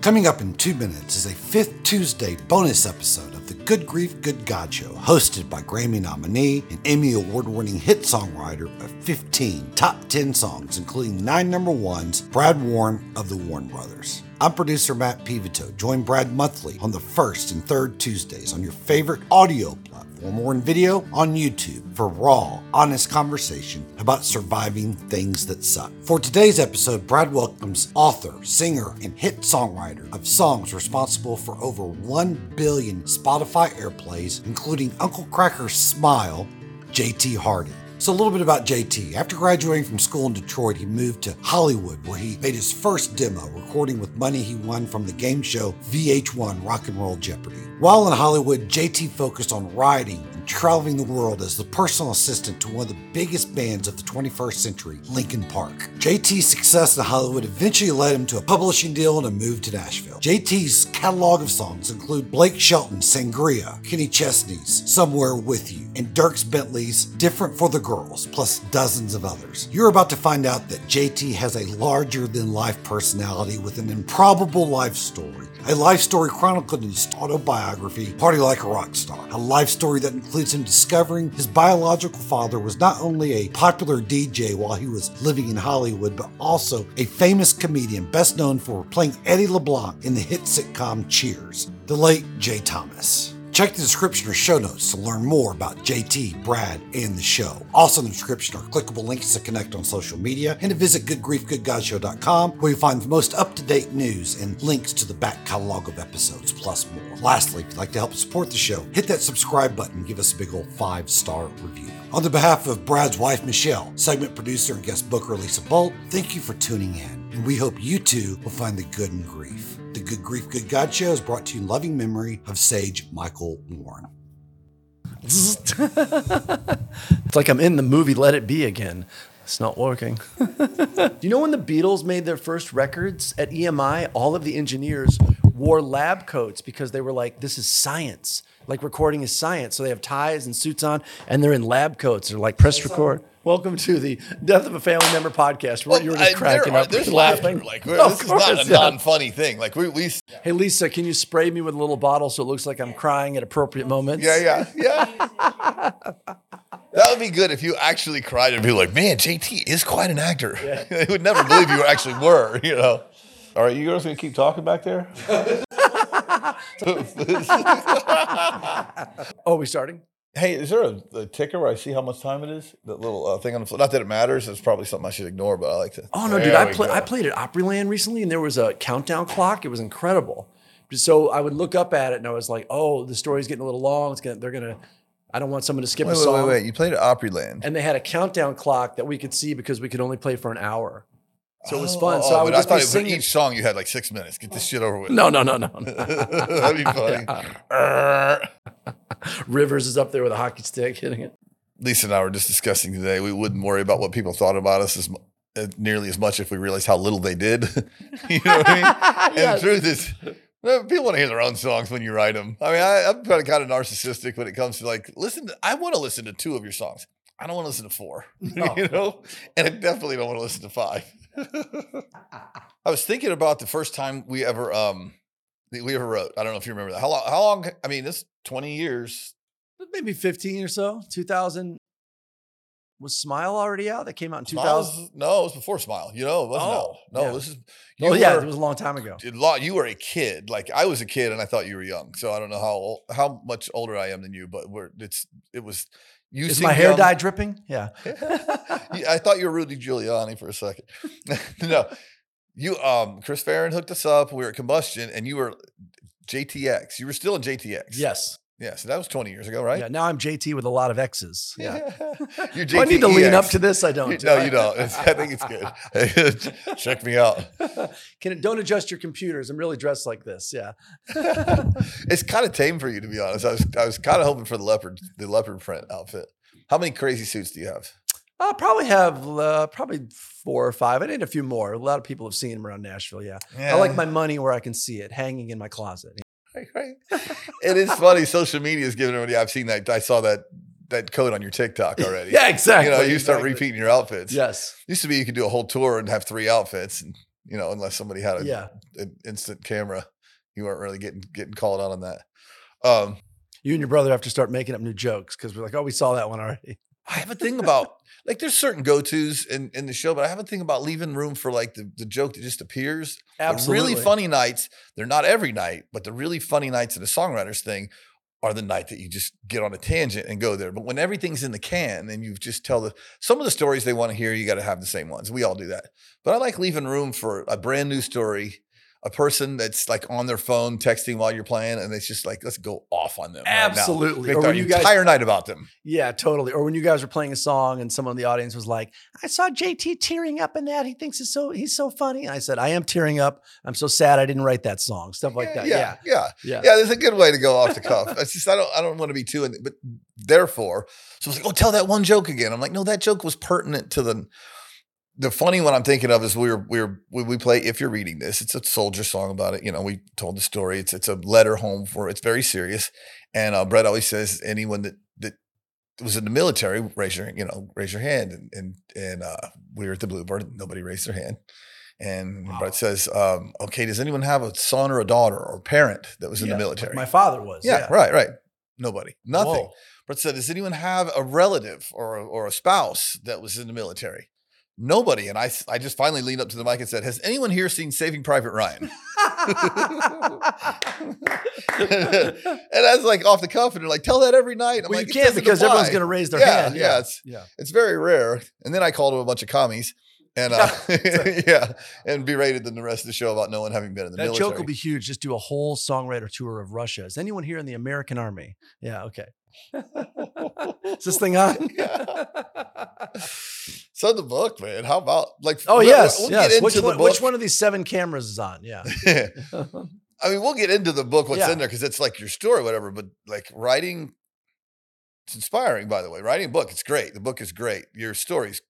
Coming up in two minutes is a fifth Tuesday bonus episode the Good Grief Good God Show, hosted by Grammy nominee and Emmy Award winning hit songwriter of 15 top 10 songs, including nine number ones, Brad Warren of the Warren Brothers. I'm producer Matt Pivito. Join Brad monthly on the first and third Tuesdays on your favorite audio platform or in video on YouTube for raw, honest conversation about surviving things that suck. For today's episode, Brad welcomes author, singer, and hit songwriter of songs responsible for over 1 billion Spotify airplays, including Uncle Kracker's Smile, JT Harding. So, a little bit about JT. After graduating from school in Detroit, he moved to Hollywood where he made his first demo, recording with money he won from the game show VH1 Rock and Roll Jeopardy! While in Hollywood, JT focused on writing traveling the world as the personal assistant to one of the biggest bands of the 21st century, Linkin Park. JT's success in Hollywood eventually led him to a publishing deal and a move to Nashville. JT's catalog of songs include Blake Shelton's Sangria, Kenny Chesney's Somewhere With You, and Dierks Bentley's Different for the Girls, plus dozens of others. You're about to find out that JT has a larger than life personality with an improbable life story. A life story chronicled in his autobiography, Party Like a Rock Star. A life story that includes him discovering his biological father was not only a popular DJ while he was living in Hollywood, but also a famous comedian best known for playing Eddie LeBlanc in the hit sitcom Cheers, the late Jay Thomas. Check the description or show notes to learn more about JT, Brad, and the show. Also in the description are clickable links to connect on social media and to visit goodgriefgoodgodshow.com where you find the most up-to-date news and links to the back catalog of episodes plus more. Lastly, if you'd like to help support the show, hit that subscribe button and give us a big old five-star review. On the behalf of Brad's wife, Michelle, segment producer and guest booker Lisa Bolt, thank you for tuning in, and we hope you too will find the good in grief. The Good Grief Good God Show is brought to you in loving memory of Sage Michael Warren. it's like I'm in the movie Let It Be again. It's not working. Do you know when the Beatles made their first records at EMI, all of the engineers wore lab coats because they were like, this is science. Like recording is science. So they have ties and suits on and they're in lab coats. They're like, press record. Welcome to the Death of a Family Member podcast where you were just I- cracking there are- up. There's laughing. Like Of this is not a yeah. non-funny thing. Like we, we Hey, Lisa, can you spray me with a little bottle so it looks like I'm crying at appropriate moments? yeah, yeah, yeah. that would be good if you actually cried and be like, "Man, JT is quite an actor." Yeah. they would never believe you actually were. You know. All right, you guys gonna keep talking back there? Oh, we starting? Hey, is there a, a ticker where I see how much time it is? That little uh, thing on the floor. Not that it matters. It's probably something I should ignore, but I like to. Oh no, dude! I we play, go. I played at Opryland recently, and there was a countdown clock. It was incredible. So I would look up at it, and I was like, "Oh, the story's getting a little long. It's gonna, they're gonna. I don't want someone to skip Wait, a wait, song." wait, wait. You played at Opryland. And they had a countdown clock that we could see because we could only play for an hour. So it was Oh, fun. oh, so I would just thought be it was singing. each song you had like six minutes. Get this shit over with. No, no, no, no. That'd be funny. Rivers is up there with a hockey stick hitting it. Lisa and I were just discussing today. We wouldn't worry about what people thought about us as uh, nearly as much if we realized how little they did. you know what I mean? And the truth is, people want to hear their own songs when you write them. I mean, I, I'm kind of kind of narcissistic when it comes to like, listen. To, I want to listen to two of your songs. I don't want to listen to four. you know, and I definitely don't want to listen to five. I was thinking about the first time we ever um we ever wrote. I don't know if you remember that. How long? How long? I mean, this 20 years. Maybe 15 or so. 2000. Was Smile already out? That came out in 2000. Smile no, it was before Smile. You know, it wasn't Oh, out. No, yeah. this is. Oh, yeah. were- It was a long time ago. You were a kid. Like I was a kid, and I thought you were young. So I don't know how ol- how much older I am than you, but we're it's it was. You Is my hair young. dye dripping? Yeah. Yeah, I thought you were Rudy Giuliani for a second. no, you um Chris Farren hooked us up. We were at Combustion, and you were JTX. You were still in JTX. Yes. Yeah. So that was 20 years ago, right? Yeah. Now I'm JT with a lot of X's. Yeah. You're Do I need to lean up to this? I don't. You- No, you don't. It's- I think it's good. Check me out. Can it, don't adjust your computers. I'm really dressed like this. Yeah. It's kind of tame for you, to be honest. I was I was kind of hoping for the leopard the leopard print outfit. How many crazy suits do you have? I'll probably have uh, probably four or five. I need a few more. A lot of people have seen them around Nashville. Yeah. Yeah. I like my money where I can see it hanging in my closet. Right, right. it is funny. Social media is giving everybody. I've seen that. I saw that that code on your TikTok already. Yeah, exactly. You know, you start exactly. repeating your outfits. Yes. Used to be you could do a whole tour and have three outfits. And You know, unless somebody had a, Yeah. an instant camera, you weren't really getting getting called out on that. Um, You and your brother have to start making up new jokes because we're like, oh, we saw that one already. I have a thing about like there's certain go tos in, in the show, but I have a thing about leaving room for like the, the joke that just appears. The really funny nights, they're not every night, but the really funny nights in the songwriters thing are the night that you just get on a tangent and go there. But when everything's in the can and you just tell the some of the stories they want to hear, you got to have the same ones. We all do that. But I like leaving room for a brand new story, a person that's like on their phone texting while you're playing, and it's just like let's go off on them. right now. Absolutely. Make Or you guys- entire night about them. Yeah, totally. Or when you guys were playing a song and someone in the audience was like, I saw JT tearing up in that. He thinks it's so he's so funny. And I said, I am tearing up. I'm so sad I didn't write that song. Stuff like that. yeah, Yeah. yeah. Yeah. Yeah, there's a good way to go off the cuff. It's just I don't I don't want to be too in but therefore, so I was like, oh, tell that one joke again. I'm like, no, that joke was pertinent to the the funny one I'm thinking of is we were we were we, we play if you're reading this, it's a soldier song about it. You know, we told the story. It's it's a letter home for it's very serious. And uh, Brett always says anyone that that was in the military, raise your you know raise your hand. And and and uh, we were at the Bluebird. Nobody raised their hand. And Wow. Brett says, um, "Okay, does anyone have a son or a daughter or a parent that was in Yeah, the military?" my father was. yeah, right, right. Nobody, nothing. Whoa. Brett said, "Does anyone have a relative or a, or a spouse that was in the military?" Nobody. And I, I just finally leaned up to the mic and said, "Has anyone here seen Saving Private Ryan?" and that's like off the cuff, and they're like, "Tell that every night." I'm well, like, you can't because everyone's going to raise their Yeah, hand. yeah, Yeah. it's- yeah. It's very rare. And then I called him a bunch of commies. And uh, yeah, and berated them the rest of the show about no one having been in the That military. joke will be huge. Just do a whole songwriter tour of Russia. Is anyone here in the American Army? Yeah. Okay. Is this thing on? So the book, man. How about like? oh yes, we'll yes. get into Which the one, book. which one of these seven cameras is on? Yeah. I mean, we'll get into the book, what's Yeah. in there, because it's like your story, whatever. But like writing, it's inspiring, by the way. Writing a book, it's great. The book is great. Your story's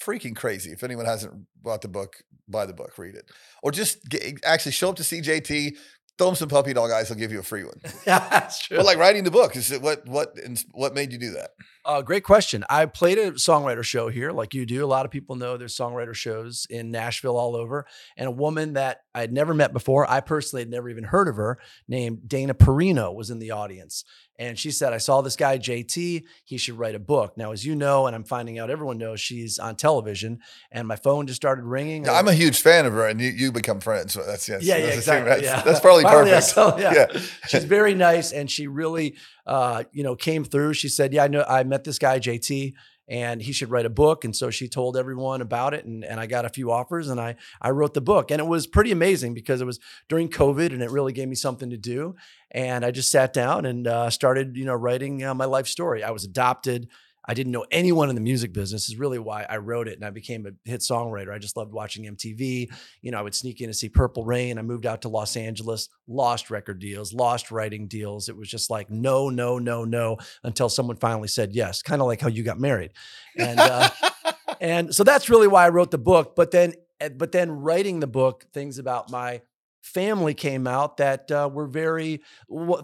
freaking crazy. If anyone hasn't bought the book, buy the book, read it, or just get, actually show up to CJT. Throw him some puppy dog eyes. He'll give you a free one. yeah, that's true. But like writing the book, is it what what what made you do that? Uh, great question. I played a songwriter show here, like you do. A lot of people know there's songwriter shows in Nashville all over. And a woman that I'd never met before, I personally had never even heard of her, named Dana Perino, was in the audience. And she said, I saw this guy, JT. He should write a book. Now, as you know, and I'm finding out everyone knows, she's on television. And my phone just started ringing. Yeah, I'm a huge fan of her, and you, you become friends. So that's yes, yeah, yeah, that's same- exactly. That's, yeah. that's probably Finally, perfect. saw- yeah. yeah. she's very nice and she really uh you know came through she said yeah i know i met this guy jt and he should write a book. And so she told everyone about it and, and i got a few offers and i i wrote the book. And it was pretty amazing because it was during covid and it really gave me something to do. And i just sat down and uh, started you know writing uh, my life story. I was adopted I didn't know anyone in the music business is really why I wrote it and I became a hit songwriter. I just loved watching MTV. You know, I would sneak in to see Purple Rain. I moved out to Los Angeles, lost record deals, lost writing deals. It was just like no, no, no, no until someone finally said yes, kind of like how you got married. And uh, and so that's really why I wrote the book. But then, eh, but then writing the book, things about my family came out that uh, were very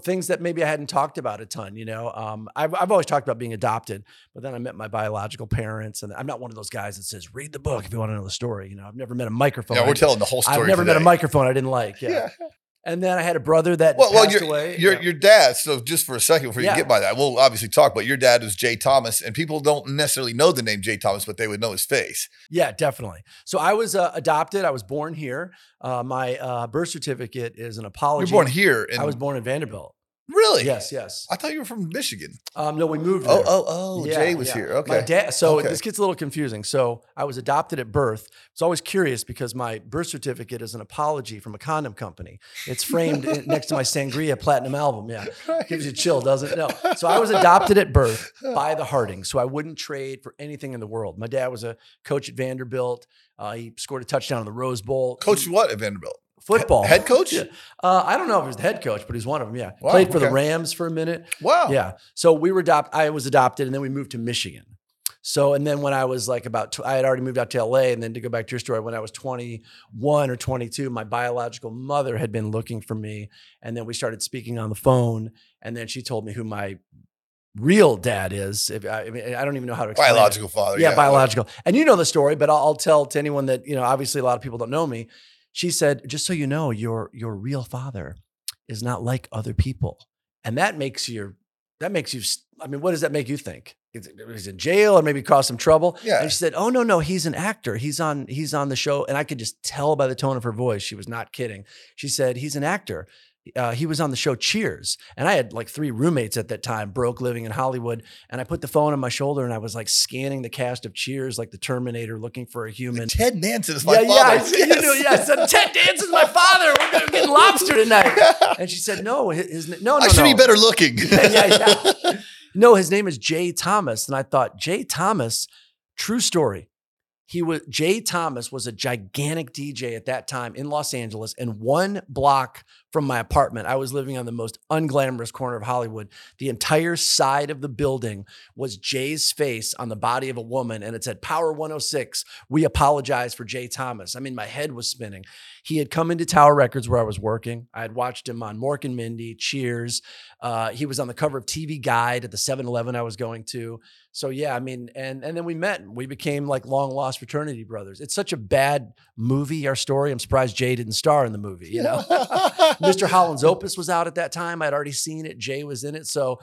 things that maybe I hadn't talked about a ton. You know, um, I've I've always talked about being adopted, but then I met my biological parents, and I'm not one of those guys that says read the book if you want to know the story. You know, I've never met a microphone. yeah, we're telling the whole story. I've never met a microphone I didn't like. Yeah. Yeah. And then I had a brother that Well, well, passed your, away. your Yeah. your dad. So just for a second before you Yeah. get by that, we'll obviously talk. But your dad was Jay Thomas, and people don't necessarily know the name Jay Thomas, but they would know his face. Yeah, definitely. So I was uh, adopted. I was born here. Uh, my uh, birth certificate is an apology. You're born here. In, I was born in Vanderbilt. Really. Yes, yes. I thought you were from Michigan. Um, no, we moved. Oh, there. oh, oh. Yeah, Jay was yeah. here. My Okay. dad. So Okay. this gets a little confusing. So I was adopted at birth. It's always curious because my birth certificate is an apology from a condom company. It's framed in- next to my Sangria Platinum album. Yeah, gives you a chill, doesn't it? No. So I was adopted at birth by the Hardings. So I wouldn't trade for anything in the world. My dad was a coach at Vanderbilt. Uh, he scored a touchdown in the Rose Bowl. Coach He- what at Vanderbilt? Football. Head coach? Yeah. Uh, I don't know if he's the head coach, but he's one of them. Yeah, Wow, played for the. Rams for a minute. Wow. Yeah. So we were adopt. I was adopted, and then we moved to Michigan. So and then when I was like about, tw- I had already moved out to LA, and then to go back to your story, when I was 21 or 22, my biological mother had been looking for me, and then we started speaking on the phone, and then she told me who my real dad is. If, I, I mean, I don't even know how to explain it. Biological father. yeah, biological. And you know the story, but I'll, I'll tell to anyone that you know. Obviously, a lot of people don't know me. She said, "Just so you know, your your real father is not like other people, and that makes you that makes you. I mean, what does that make you think? He's in jail or maybe caused some trouble?" Yeah. And she said, "Oh no, no, he's an actor. He's on he's on the show." And I could just tell by the tone of her voice she was not kidding. She said, "He's an actor." Uh, he was on the show Cheers, and I had like three roommates at that time, broke living in Hollywood. And I put the phone on my shoulder and I was like scanning the cast of Cheers, like the Terminator, looking for a human. Ted Danson is my yeah, father. yeah, I, said, you know, yeah. I said, Ted Danson's my father. We're gonna get lobster tonight. And she said, No, his, his no, no, I should no. be better looking. yeah, yeah. No, his name is Jay Thomas. And I thought, Jay Thomas, true story. He was Jay Thomas was a gigantic DJ at that time in Los Angeles, and one block from my apartment, I was living on the most unglamorous corner of Hollywood. The entire side of the building was Jay's face on the body of a woman, and it said Power 106. We apologize for Jay Thomas. I mean, my head was spinning. He had come into Tower Records where I was working. I had watched him on Mork and Mindy, Cheers. Uh, he was on the cover of TV Guide at the 7-Eleven I was going to. So yeah, I mean, and and then we met. and We became like long lost fraternity brothers. It's such a bad movie, our story. I'm surprised Jay didn't star in the movie. You know, Mr. Holland's Opus was out at that time. I'd already seen it. Jay was in it. So,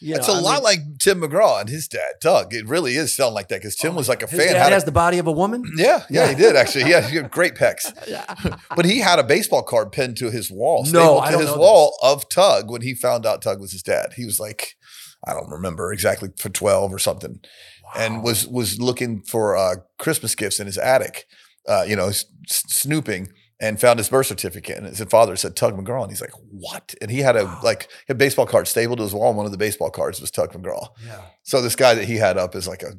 you It's know, a I lot mean, like Tim McGraw and his dad, Tug. It really is sound like that because Tim was like a his fan. dad had a- has the body of a woman. yeah, yeah, he did actually. He had, he had great pecs. Yeah. But he had a baseball card pinned to his wall. No, I to don't his know wall of Tug when he found out Tug was his dad. He was like, I don't remember exactly for 12 or something. And was was looking for uh, Christmas gifts in his attic, uh, you know, s- s- snooping and found his birth certificate. And his father said Tug McGraw. And he's like, what? And he had a Wow. like a baseball card stapled to his wall. And one of the baseball cards was Tug McGraw. Yeah. So this guy that he had up is like a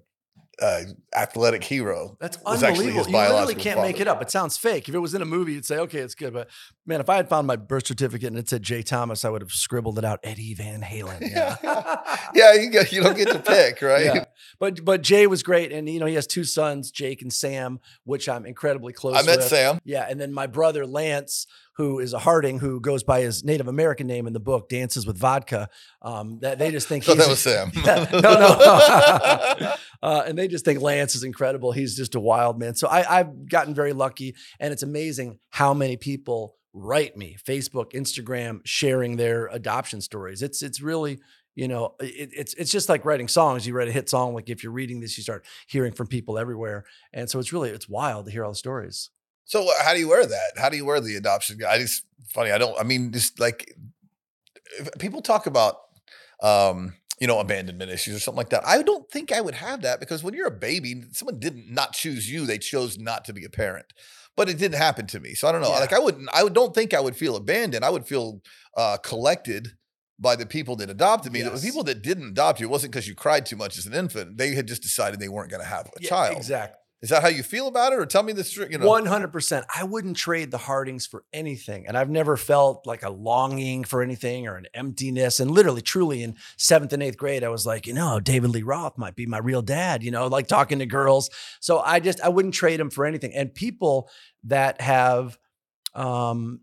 uh, athletic hero. That's unbelievable. You literally can't make it up. It sounds fake. If it was in a movie, you'd say, okay, it's good. But man, if I had found my birth certificate and it said Jay Thomas, I would have scribbled it out Eddie Van Halen. Yeah. Yeah, you, get, you don't get to pick, right? Yeah. But but Jay was great. And you know, he has two sons, Jake and Sam, which I'm incredibly close to. I met with. Sam. Yeah. And then my brother Lance, who is a Harding, who goes by his Native American name in the book, Dances with Vodka. Um, that they just think So he's that was Sam. Yeah. No, no. uh, and they just think Lance is incredible. He's just a wild man. So I, I've gotten very lucky, and it's amazing how many people write me, Facebook, Instagram, sharing their adoption stories. It's it's really you know it, it's it's just like writing songs. You write a hit song, like if you're reading this, you start hearing from people everywhere, and so it's really it's wild to hear all the stories. So how do you wear that? How do you wear the adoption? I just funny. I don't. I mean, just like if people talk about, um, you know, abandonment issues or something like that. I don't think I would have that because when you're a baby, someone didn't not choose you; they chose not to be a parent. But it didn't happen to me, so I don't know. Yeah. Like I wouldn't. I would- don't think I would feel abandoned. I would feel uh, collected by the people that adopted me. The people that didn't adopt you it wasn't because you cried too much as an infant. They had just decided they weren't going to have a child. exactly. Is that how you feel about it, or tell me this? You know, One hundred percent. I wouldn't trade the Hardings for anything, and I've never felt like a longing for anything or an emptiness. And literally, truly, in seventh and eighth grade, I was like, you know, David Lee Roth might be my real dad. You know, like talking to girls. So I just I wouldn't trade him for anything. And people that have um,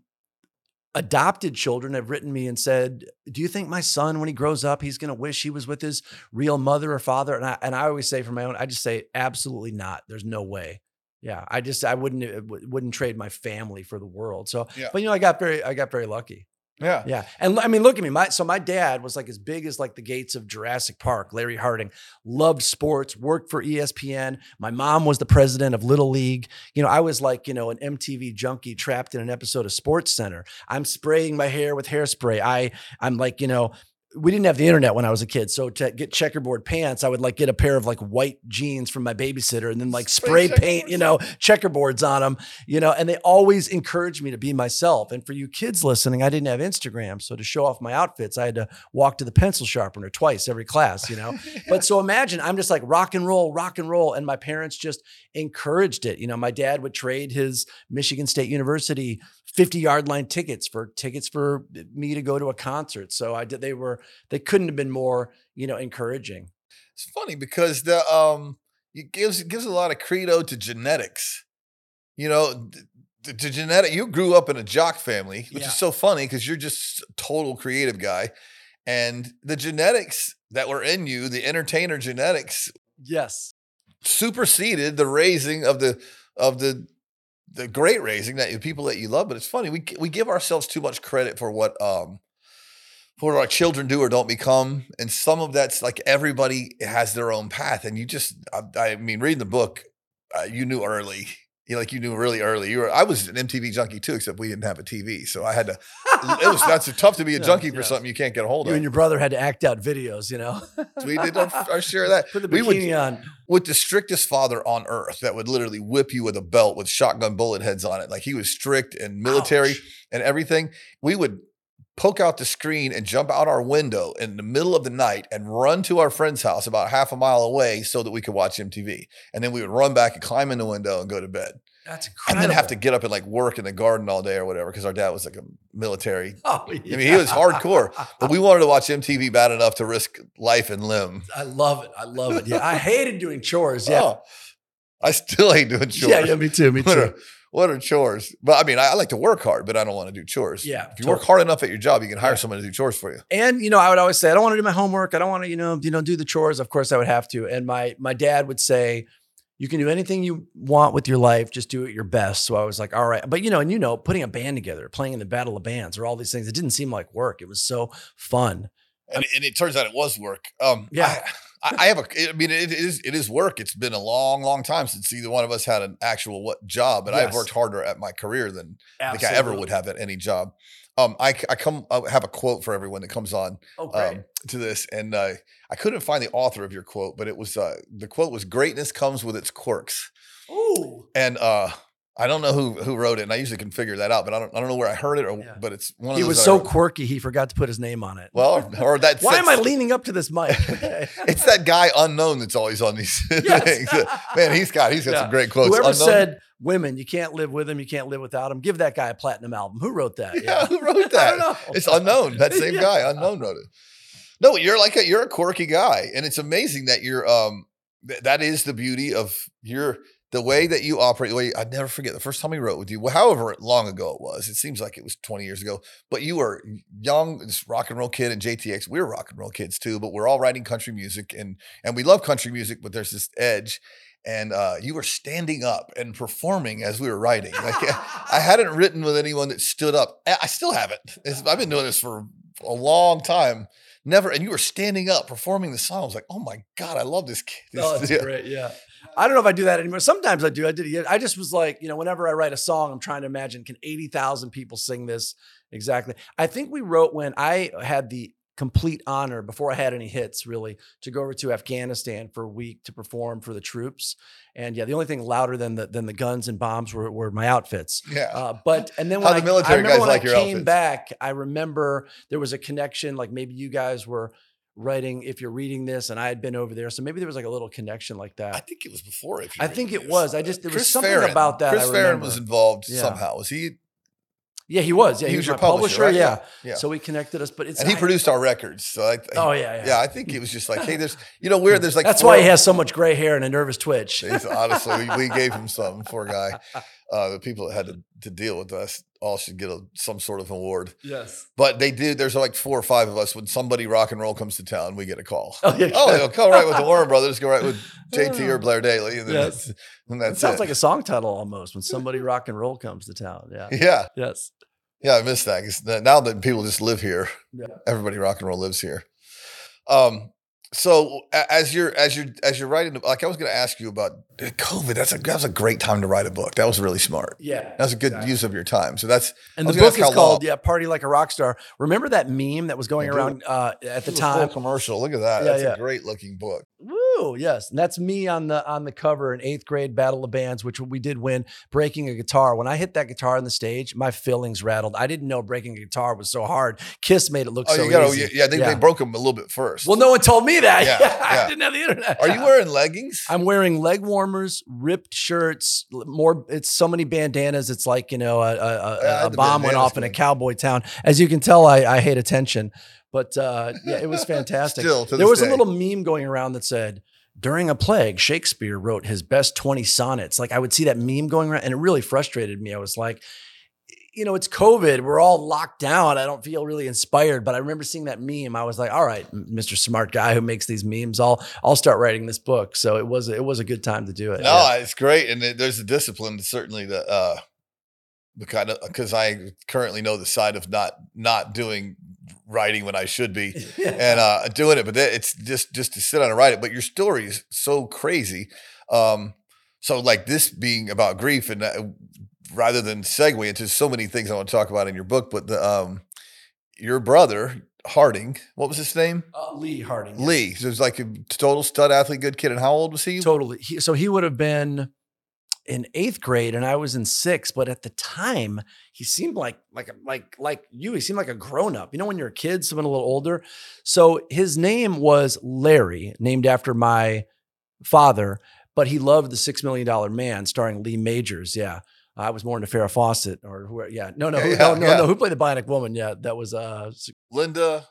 adopted children have written me and said, "Do you think my son, when he grows up, he's going to wish he was with his real mother or father?" And I and I always say for my own, I just say, absolutely not. There's no way. Yeah, I just I wouldn't wouldn't trade my family for the world. So, Yeah. but you know, I got very I got very lucky. Yeah. Yeah, and I mean, look at me. My so my dad was like as big as like the gates of Jurassic Park. Larry Harding loved sports, worked for ESPN. My mom was the president of Little League. You know, I was like you know an MTV junkie trapped in an episode of Sports Center. I'm spraying my hair with hairspray. I I'm like you know. We didn't have the internet when I was a kid, so to get checkerboard pants, I would like get a pair of like white jeans from my babysitter, and then like Spray spray paint, you know, checkerboards on them, you know. And they always encouraged me to be myself. And for you kids listening, I didn't have Instagram, so to show off my outfits, I had to walk to the pencil sharpener twice every class, you know. But so imagine I'm just like rock and roll, rock and roll. And my parents just encouraged it. You know, my dad would trade his Michigan State University 50 yard line tickets for tickets for me to go to a concert. So I did, they were, they couldn't have been more, you know, encouraging. It's funny because the um it gives it gives a lot of credo to genetics. You know, to, to genetic. You grew up in a jock family, which Yeah. is so funny because you're just a total creative guy, and the genetics that were in you, the entertainer genetics, Yes. superseded the raising of the of the the great raising that you people that you love. But it's funny we we give ourselves too much credit for what um for what our children do or don't become, and some of that's like everybody has their own path, and you just I, I mean reading the book, uh, you knew early. You like you knew really early. You were I was an MTV junkie too, except we didn't have a TV, so I had to. it was that's tough to be a Yeah, junkie for yeah. something you can't get a hold You of. and your brother had to act out videos, you know. we did our, our share of that. Put the we would bikini on. with the strictest father on earth that would literally whip you with a belt with shotgun bullet heads on it. Like he was strict and military Ouch. and everything. We would poke out the screen and jump out our window in the middle of the night and run to our friend's house about half a mile away so that we could watch MTV. And then we would run back and climb in the window and go to bed. That's And then have to get up and like work in the garden all day or whatever because our dad was like a military. Oh, yeah. I mean, he was hardcore, but we wanted to watch MTV bad enough to risk life and limb. I love it. I love it. Yeah, I hated doing chores. Yeah, Oh, I still hate doing chores. yeah, yeah. Me too. Me too. What are chores? But I mean, I, I like to work hard, but I don't want to do chores. Yeah, If you work hard enough at your job, you can hire someone to do chores for you. And you know, I would always say, I don't want to do my homework. I don't want to, you know, you know, do the chores. Of course, I would have to. And my my dad would say, you can do anything you want with your life, just do it your best. So I was like, all right. But you know, and you know, putting a band together, playing in the Battle of Bands, or all these things, it didn't seem like work. It was so fun. And, it- and it turns out it was work. Um, Yeah. I, I have a. I mean, it is it is work. It's been a long, long time since either one of us had an actual what job, and I've worked harder at my career than I think I ever would have at any job. Um, I, I come I have a quote for everyone that comes on Oh, um, to this, and uh, I couldn't find the author of your quote, but it was uh, the quote was "Greatness comes with its quirks." Ooh. And uh, I don't know who who wrote it, and I usually can figure that out, but I don't I don't know where I heard it, or Yeah. but it's one of those. He those was that I so quirky, he forgot to put his name on it. well, or, or that. Why am I leaning up to this mic? It's that guy unknown that's always on these Yes. things. Man, he's got he's got Yeah. some great quotes. Whoever Unknown- said women, you can't live with them, you can't live without them. Give that guy a platinum album. Who wrote that? Yeah, who wrote that? I don't know. It's unknown. That same Yeah. guy, unknown, wrote it. No, you're like a you're a quirky guy, and it's amazing that you're um th- that is the beauty of your the way that you operate. The way I'd never forget the first time we wrote with you. However long ago it was, it seems like it was 20 years ago. But you were young, this rock and roll kid, and JTX. We were rock and roll kids too, but we're all writing country music, and and we love country music, but there's this edge. And uh, you were standing up and performing as we were writing. Like I hadn't written with anyone that stood up. I I still haven't. It's, I've been doing this for a long time. Never. And you were standing up performing the song. I was like, oh my god, I love this kid. Oh, that's Yeah. great. Yeah. I don't know if I do that anymore. Sometimes I do. I did. I just was like, you know, whenever I write a song, I'm trying to imagine can 80,000 people sing this exactly. I think we wrote when I had the complete honor before I had any hits really to go over to Afghanistan for a week to perform for the troops. And yeah, the only thing louder than the than the guns and bombs were, were my outfits. Yeah. Uh, but and then when How I, the military I remember guys when like I your came outfits. back, I remember there was a connection. Like maybe you guys were writing if you're reading this, and I had been over there, so maybe there was like a little connection like that. I think it was before. If I think it this. was. I just there was something Farren. about that. Chris I Farren was involved Yeah. somehow. Was he? Yeah, he was. Yeah, He he, was was, your publisher, publisher. right? Yeah. Yeah. So he connected us, but it's And he I- produced our records. So I, Oh yeah, yeah. yeah, I think it was just like, hey, there's, you know, weird. There's like That's four- why he has so much gray hair and a nervous twitch. Honestly, we, we gave him some. Poor guy. Uh, the people that had to, to deal with us all should get a, some sort of award. Yes. But they do. There's like four or five of us. When somebody rock and roll comes to town, we get a call. Oh, yeah. Oh, they'll go right with the Warren Brothers. Go right with JT or Blair Daly, and Yes. that's, and That that's sounds it. like a song title almost when somebody rock and roll comes to town. Yeah. yeah, Yes. yeah. I miss that- now that people just live here. Yeah. Everybody rock and roll lives here. Um. So as you're as you're as you're writing, like I was going to ask you about COVID. That's a that was a great time to write a book. That was really smart. Yeah. That was a good exactly. use of your time. So that's And the book is how long. called "Yeah, Party Like a Rock Star." Remember that meme that was going I do. around uh, at the This is a full time? commercial. Look at that. Yeah, That's yeah. a great looking book. Woo! Yes, and that's me on the on the cover in eighth grade Battle of Bands, which we did win. Breaking a guitar. When I hit that guitar on the stage, my fillings rattled. I didn't know breaking a guitar was so hard. Kiss made it look Oh, so you got easy. yeah. They, they broke them a little bit first. Well, no one told me that. Yeah, I didn't have the internet. Are you wearing leggings? I'm wearing leg warmers, ripped shirts, more. It's so many bandanas. It's like you know, a, a, Yeah, a, a bomb went off in a cowboy town. As you can tell, I, I hate attention, but uh, yeah, it was fantastic. Still, there was day. a little meme going around that said, "During a plague, Shakespeare wrote his best 20 sonnets." Like I would see that meme going around, and it really frustrated me. I was like. you know, it's COVID. We're all locked down. I don't feel really inspired, but I remember seeing that meme. I was like, all right, Mr. Smart Guy who makes these memes, I'll I'll start writing this book. So it was it was a good time to do it. No, Yeah. it's great, and there's a discipline certainly that uh, the kind of because I currently know the side of not not doing writing when I should be and uh, doing it, but that- it's just just to sit on and write it. But your story is so crazy. Um, so like this being about grief, and uh, rather than segue into so many things I want to talk about in your book, but the um, your brother Harding, what was his name? Uh, Lee Harding. yes. Lee. So it was like a total stud athlete, good kid. And how old was he? Totally. He, so he would have been in eighth grade, and I was in sixth. But at the time, he seemed like like like like you. He seemed like a grown up. You know, when you're a kid, someone a little older. So his name was Larry, named after my father. But he loved the Six Million Dollar Man, starring Lee Majors. Yeah. I was more into Farrah Fawcett or who, yeah. No, no, who, Yeah, no, no, yeah. no. Who played the Bionic Woman? Yeah, that was uh Linda,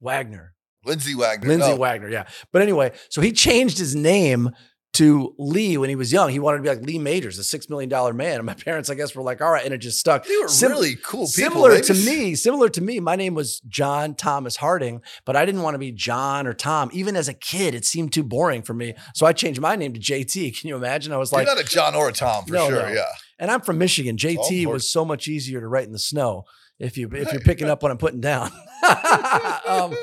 Wagner. Lindsay Wagner. Lindsay No. Wagner, yeah. But anyway, so he changed his name to Lee when he was young. He wanted to be like Lee Majors, a six million dollar man. And my parents, I guess, were like, all right, and it just stuck. They were Sim- really cool people. Similar They to me, similar to me. My name was John Thomas Harding, but I didn't want to be John or Tom. Even as a kid, it seemed too boring for me. So I changed my name to JT. Can you imagine? I was You're like, not a John or a Tom for No, sure. no. Yeah. and I'm from Michigan. JT Oh, was so much easier to write in the snow if you if you're picking up what I'm putting down. um,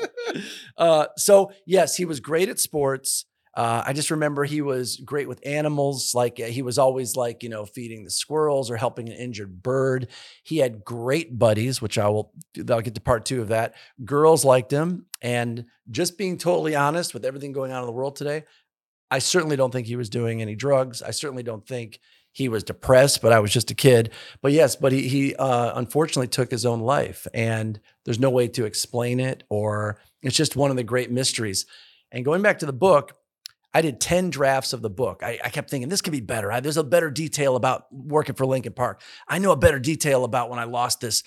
uh, so yes, he was great at sports. Uh, I just remember he was great with animals. Like uh, he was always like you know feeding the squirrels or helping an injured bird. He had great buddies, which I will I'll get to part two of that. Girls liked him, and just being totally honest with everything going on in the world today, I certainly don't think he was doing any drugs. I certainly don't think he was depressed, but I was just a kid. But yes, but he he uh, unfortunately took his own life, and there's no way to explain it, or it's just one of the great mysteries. And going back to the book, I did 10 drafts of the book. I, I kept thinking this could be better. I, there's a better detail about working for Linkin Park. I know a better detail about when I lost this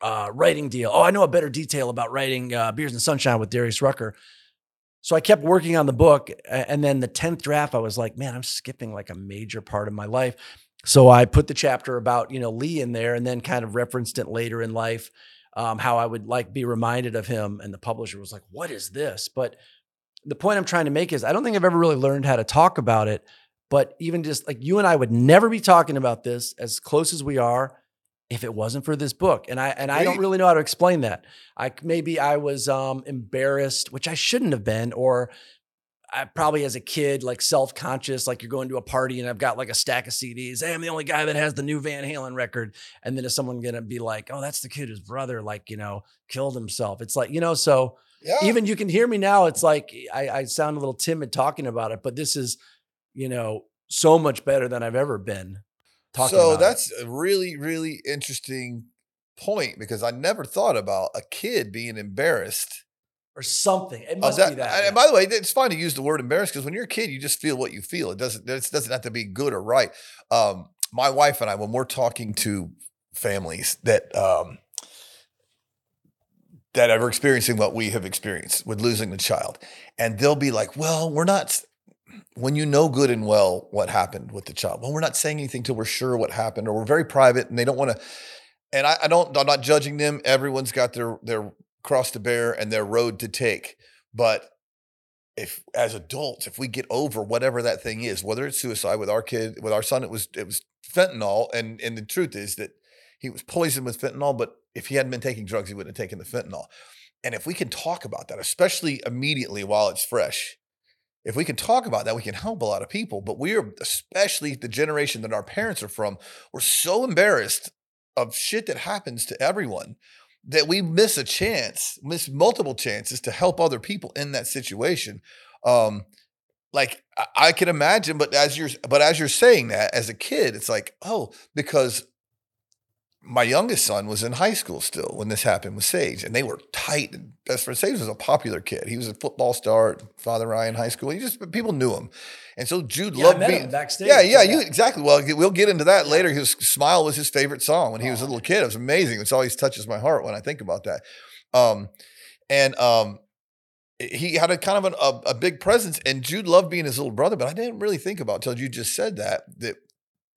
uh, writing deal. Oh, I know a better detail about writing uh, Beers and Sunshine with Darius Rucker. So I kept working on the book. And then the 10th draft, I was like, man, I'm skipping like a major part of my life. So I put the chapter about, you know, Lee in there and then kind of referenced it later in life, um, how I would like be reminded of him. And the publisher was like, what is this? But the point I'm trying to make is I don't think I've ever really learned how to talk about it. But even just like you and I would never be talking about this as close as we are if it wasn't for this book. And I and I don't really know how to explain that. I maybe I was um embarrassed, which I shouldn't have been, or I probably as a kid, like self-conscious, like you're going to a party and I've got like a stack of CDs. Hey, I'm the only guy that has the new Van Halen record. And then is someone gonna be like, oh, that's the kid whose brother, like, you know, killed himself? It's like, you know, so Yeah. even you can hear me now. It's like I, I sound a little timid talking about it, but this is, you know, so much better than I've ever been talking so about. it. that's a really, really interesting point because I never thought about a kid being embarrassed. or something. It must that. be that. And yeah. by the way, it's fine to use the word embarrassed because when you're a kid, you just feel what you feel. It doesn't. It doesn't have to be good or right. Um, my wife and I, when we're talking to families that um, that are experiencing what we have experienced with losing the child, and they'll be like, "Well, we're not." When you know good and well what happened with the child, well, we're not saying anything till we're sure what happened, or we're very private, and they don't want to. And I, I don't. I'm not judging them. Everyone's got their their cross to bear and their road to take. But if as adults, if we get over whatever that thing is, whether it's suicide with our kid, with our son, it was it was fentanyl, and and the truth is that he was poisoned with fentanyl. But if he hadn't been taking drugs, he wouldn't have taken the fentanyl. And if we can talk about that, especially immediately while it's fresh, if we can talk about that, we can help a lot of people. But we're especially the generation that our parents are from, we're so embarrassed of shit that happens to everyone that we miss a chance, miss multiple chances to help other people in that situation. Um, like I, I can imagine, but as you're but as you're saying that as a kid, it's like, oh, because my youngest son was in high school still when this happened with Sage, and they were tight. And best friend Sage was a popular kid. He was a football star at Father Ryan High School. He just people knew him, and so Jude Yeah, loved being him backstage. Yeah, yeah, Yeah. you exactly. Well, we'll get into that later. His smile was his favorite song when he was a little kid. It was amazing. It always touches my heart when I think about that. Um, and um, he had a kind of an, a, a big presence, and Jude loved being his little brother. But I didn't really think about until you just said that that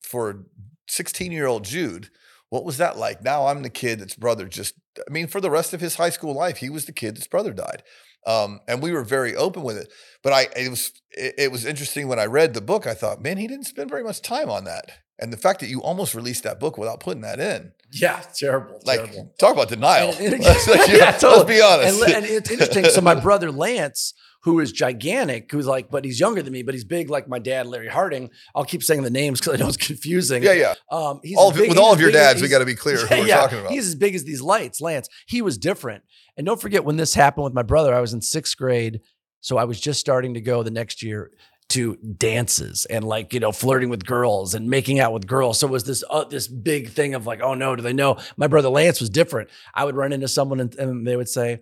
for sixteen year old Jude, what was that like? Now I'm the kid that's brother just, I mean, for the rest of his high school life, he was the kid that's brother died. Um, and we were very open with it. But I, it was, it, it was interesting when I read the book. I thought, man, he didn't spend very much time on that. And the fact that you almost released that book without putting that in, Yeah, terrible. like, terrible. talk about denial. And- and- Let's, let's- Yeah, let's totally. be honest. And, and it's interesting. So my brother Lance, who is gigantic, who's like, but he's younger than me, but he's big like my dad, Larry Harding. I'll keep saying the names because I know it's confusing. yeah, yeah. Um, he's All of, big- with all of your as- dads, we got to be clear who yeah, we're yeah. talking about. He's as big as these lights, Lance. He was different. And don't forget when this happened with my brother, I was in sixth grade. So I was just starting to go the next year to dances and like, you know, flirting with girls and making out with girls. So it was this, uh, this big thing of like, oh no, do they know? My brother Lance was different. I would run into someone and, and they would say,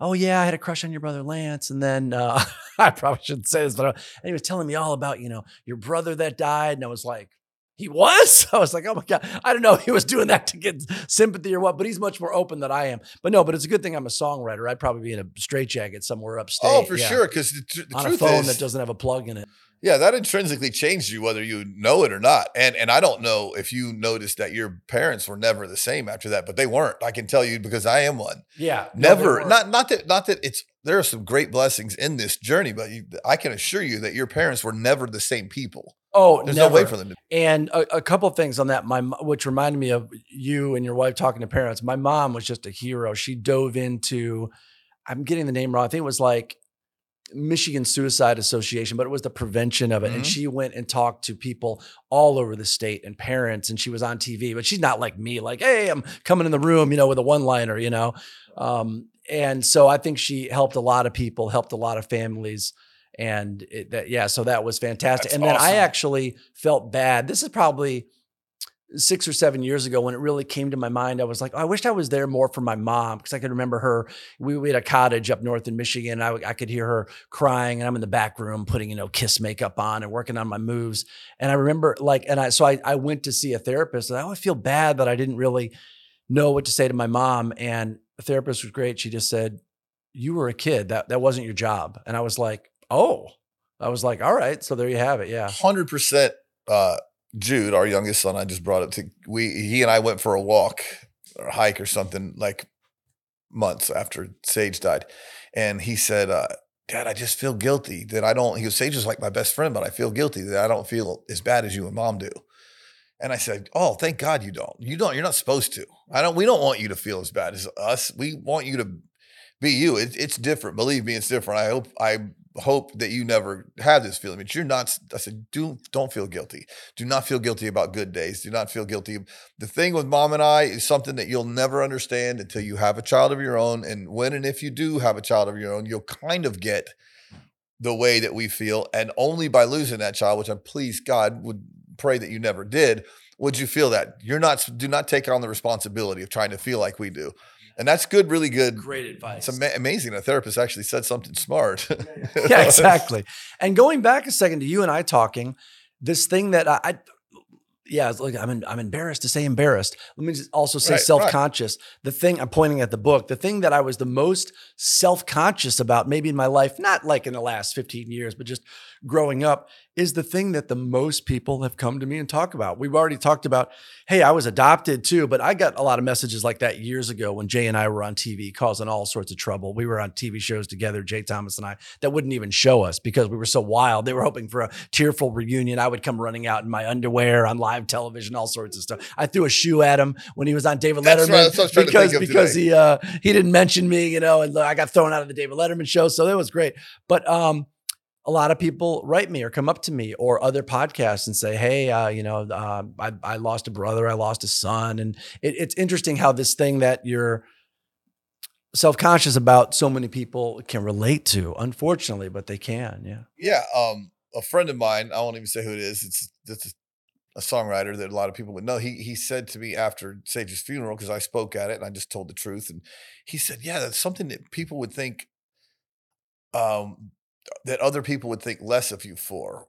Oh yeah, I had a crush on your brother Lance, and then uh, I probably shouldn't say this, but uh, and he was telling me all about you know your brother that died, and I was like, he was. I was like, oh my god, I don't know if he was doing that to get sympathy or what, but he's much more open than I am. But no, but it's a good thing I'm a songwriter. I'd probably be in a straitjacket somewhere upstate. oh, for yeah, sure. Because the, tr- the on a truth phone is, that doesn't have a plug in it. Yeah, that intrinsically changed you whether you know it or not. And and I don't know if you noticed that your parents were never the same after that, but they weren't. I can tell you because I am one. Yeah, Never. weren't. not not that not that it's there are some great blessings in this journey, but you, I can assure you that your parents were never the same people. Oh, There's never. no way for them to. And a, a couple of things on that, my which reminded me of you and your wife talking to parents. My mom was just a hero. She dove into, I'm getting the name wrong. I think it was like Michigan Suicide Association, but it was the prevention of it. And Mhm. she went and talked to people all over the state and parents, and she was on TV. But she's not like me, like, hey, I'm coming in the room, you know, with a one-liner, you know. Um, and so I think she helped a lot of people, helped a lot of families. And it, that, yeah, so that was fantastic. That's and then I actually felt bad. This is probably six or seven years ago when it really came to my mind. I was like, oh, I wished I was there more for my mom because I could remember her. We, we had a cottage up north in Michigan. I, I could hear her crying, and I'm in the back room putting you know kiss makeup on and working on my moves. And I remember like, and I so I I went to see a therapist, and I always feel bad that I didn't really know what to say to my mom. And the therapist was great. She just said, "You were a kid. That that wasn't your job." And I was like, "Oh." I was like, all right, so there you have it. Yeah. Hundred percent. Uh, Jude, our youngest son, I just brought up to we. He and I went for a walk or hike or something like months after Sage died, and he said, uh, "Dad, I just feel guilty that I don't." He goes, "Sage is like my best friend, but I feel guilty that I don't feel as bad as you and Mom do." And I said, "Oh, thank God you don't. You don't. You're not supposed to. I don't. We don't want you to feel as bad as us. We want you to be you. It, it's different. Believe me, it's different. I hope. I hope that you never have this feeling. But you're not. I said, do don't feel guilty. Do not feel guilty about good days. Do not feel guilty. The thing with mom and I is something that you'll never understand until you have a child of your own. And when and if you do have a child of your own, you'll kind of get the way that we feel. And only by losing that child, which I please God would pray that you never did, would you feel that you're not. Do not take on the responsibility of trying to feel like we do. And that's good, really good. Great advice. It's ama- amazing. A therapist actually said something smart. yeah, exactly. And going back a second to you and I talking, this thing that I, I yeah, it's like I'm in, I'm embarrassed to say embarrassed. Let me just also say Right, right. self-conscious. The thing I'm pointing at the book, the thing that I was the most self-conscious about, maybe in my life, not like in the last 15 years, but just growing up, is the thing that the most people have come to me and talk about. We've already talked about, hey, I was adopted too, but I got a lot of messages like that years ago when Jay and I were on TV causing all sorts of trouble. We were on TV shows together, Jay Thomas and I, that wouldn't even show us because we were so wild. They were hoping for a tearful reunion. I would come running out in my underwear on live television, all sorts of stuff. I threw a shoe at him when he was on David That's Letterman right, that's what I was trying to because because he uh he didn't mention me, you know, and I got thrown out of the David Letterman show. So it was great. But um a lot of people write me or come up to me or other podcasts and say, "Hey, uh, you know, uh, I, I lost a brother, I lost a son," and it, it's interesting how this thing that you're self-conscious about, so many people can relate to. Unfortunately, but they can. Yeah. yeah. Um, a friend of mine, I won't even say who it is. It's it's a songwriter that a lot of people would know. He he said to me after Sage's funeral because I spoke at it and I just told the truth, and he said, "Yeah, that's something that people would think, um, that other people would think less of you for.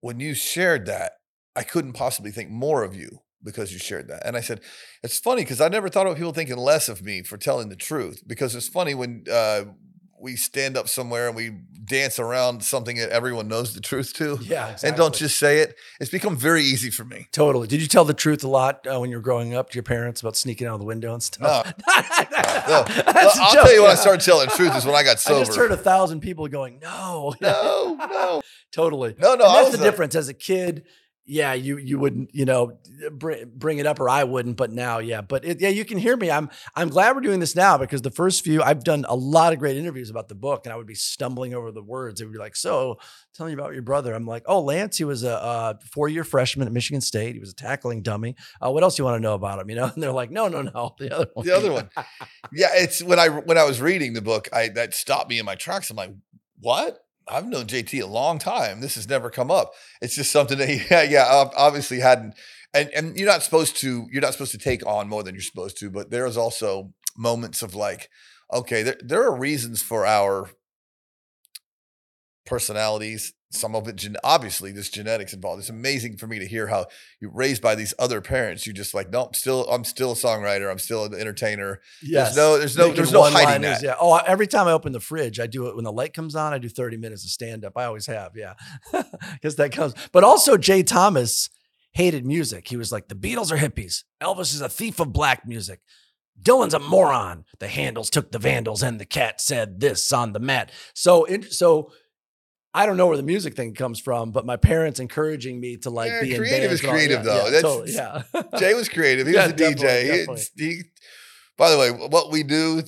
When you shared that, I couldn't possibly think more of you." Because you shared that. And I said, it's funny because I never thought about people thinking less of me for telling the truth. Because it's funny when uh, we stand up somewhere and we dance around something that everyone knows the truth to. Yeah, And don't just say it. It's become very easy for me. Totally. Did you tell the truth a lot uh, when you were growing up to your parents about sneaking out of the window and stuff? No. no. I'll tell you when I started telling the truth is when I got sober. I just heard a thousand people going, no, no, no. totally. No, no, And I that's the a- difference. As a kid, yeah, you you wouldn't, you know, bring, bring it up, or I wouldn't. But now, yeah, but it, yeah, you can hear me. I'm I'm glad we're doing this now because the first few I've done a lot of great interviews about the book, and I would be stumbling over the words. It would be like, so tell me about your brother. I'm like, oh, Lance, he was a, a four year freshman at Michigan State. He was a tackling dummy. Uh, what else do you want to know about him? You know, and they're like, no, no, no, the other one. The other one. Yeah, it's when I when I was reading the book, I that stopped me in my tracks. I'm like, what? I've known JT a long time. This has never come up. It's just something that he, yeah, yeah, obviously hadn't. And and you're not supposed to you're not supposed to take on more than you're supposed to. But there's also moments of like, okay, there there are reasons for our personalities. Some of it, gen- obviously, there's genetics involved. It's amazing for me to hear how you're raised by these other parents. You just like, nope, still, I'm still a songwriter. I'm still an entertainer. Yes. no- there's no- Making there's no hiding that. Yeah. Oh, every time I open the fridge, I do it when the light comes on. I do 30 minutes of stand up. I always have. Yeah. Because that comes. But also, Jay Thomas hated music. He was like, the Beatles are hippies. Elvis is a thief of black music. Dylan's a moron. The Handles took the Vandals, and the cat said this on the mat. So, so I don't know where the music thing comes from, but my parents encouraging me to like Yeah, be in creative is creative, yeah, though. Yeah, That's- totally, yeah. Jay was creative. He Yeah, was a DJ. Definitely. He, by the way, what we do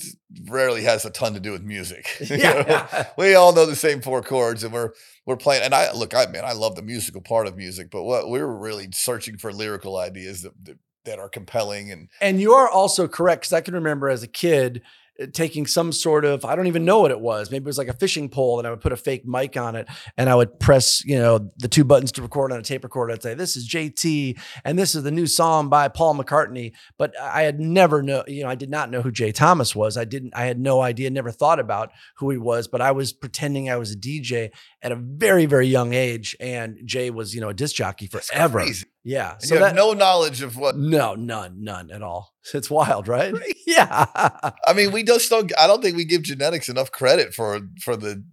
rarely has a ton to do with music. Yeah. we all know the same four chords, and we're we're playing. And I look, I man, I love the musical part of music, but what we're really searching for lyrical ideas that that, that are compelling and And you are also correct because I can remember as a kid taking some sort of I don't even know what it was. Maybe it was like a fishing pole, and I would put a fake mic on it, and I would press you know the two buttons to record on a tape recorder. I'd say this is JT, and this is the new song by Paul McCartney. But I had never know you know I did not know who Jay Thomas was. I didn't I had no idea, never thought about who he was. But I was pretending I was a DJ at a very very young age, and Jay was you know a disc jockey forever. Yeah, And so you that have no knowledge of what. no, none, none at all. It's wild, right? yeah. I mean, we just don't. I don't think we give genetics enough credit for for the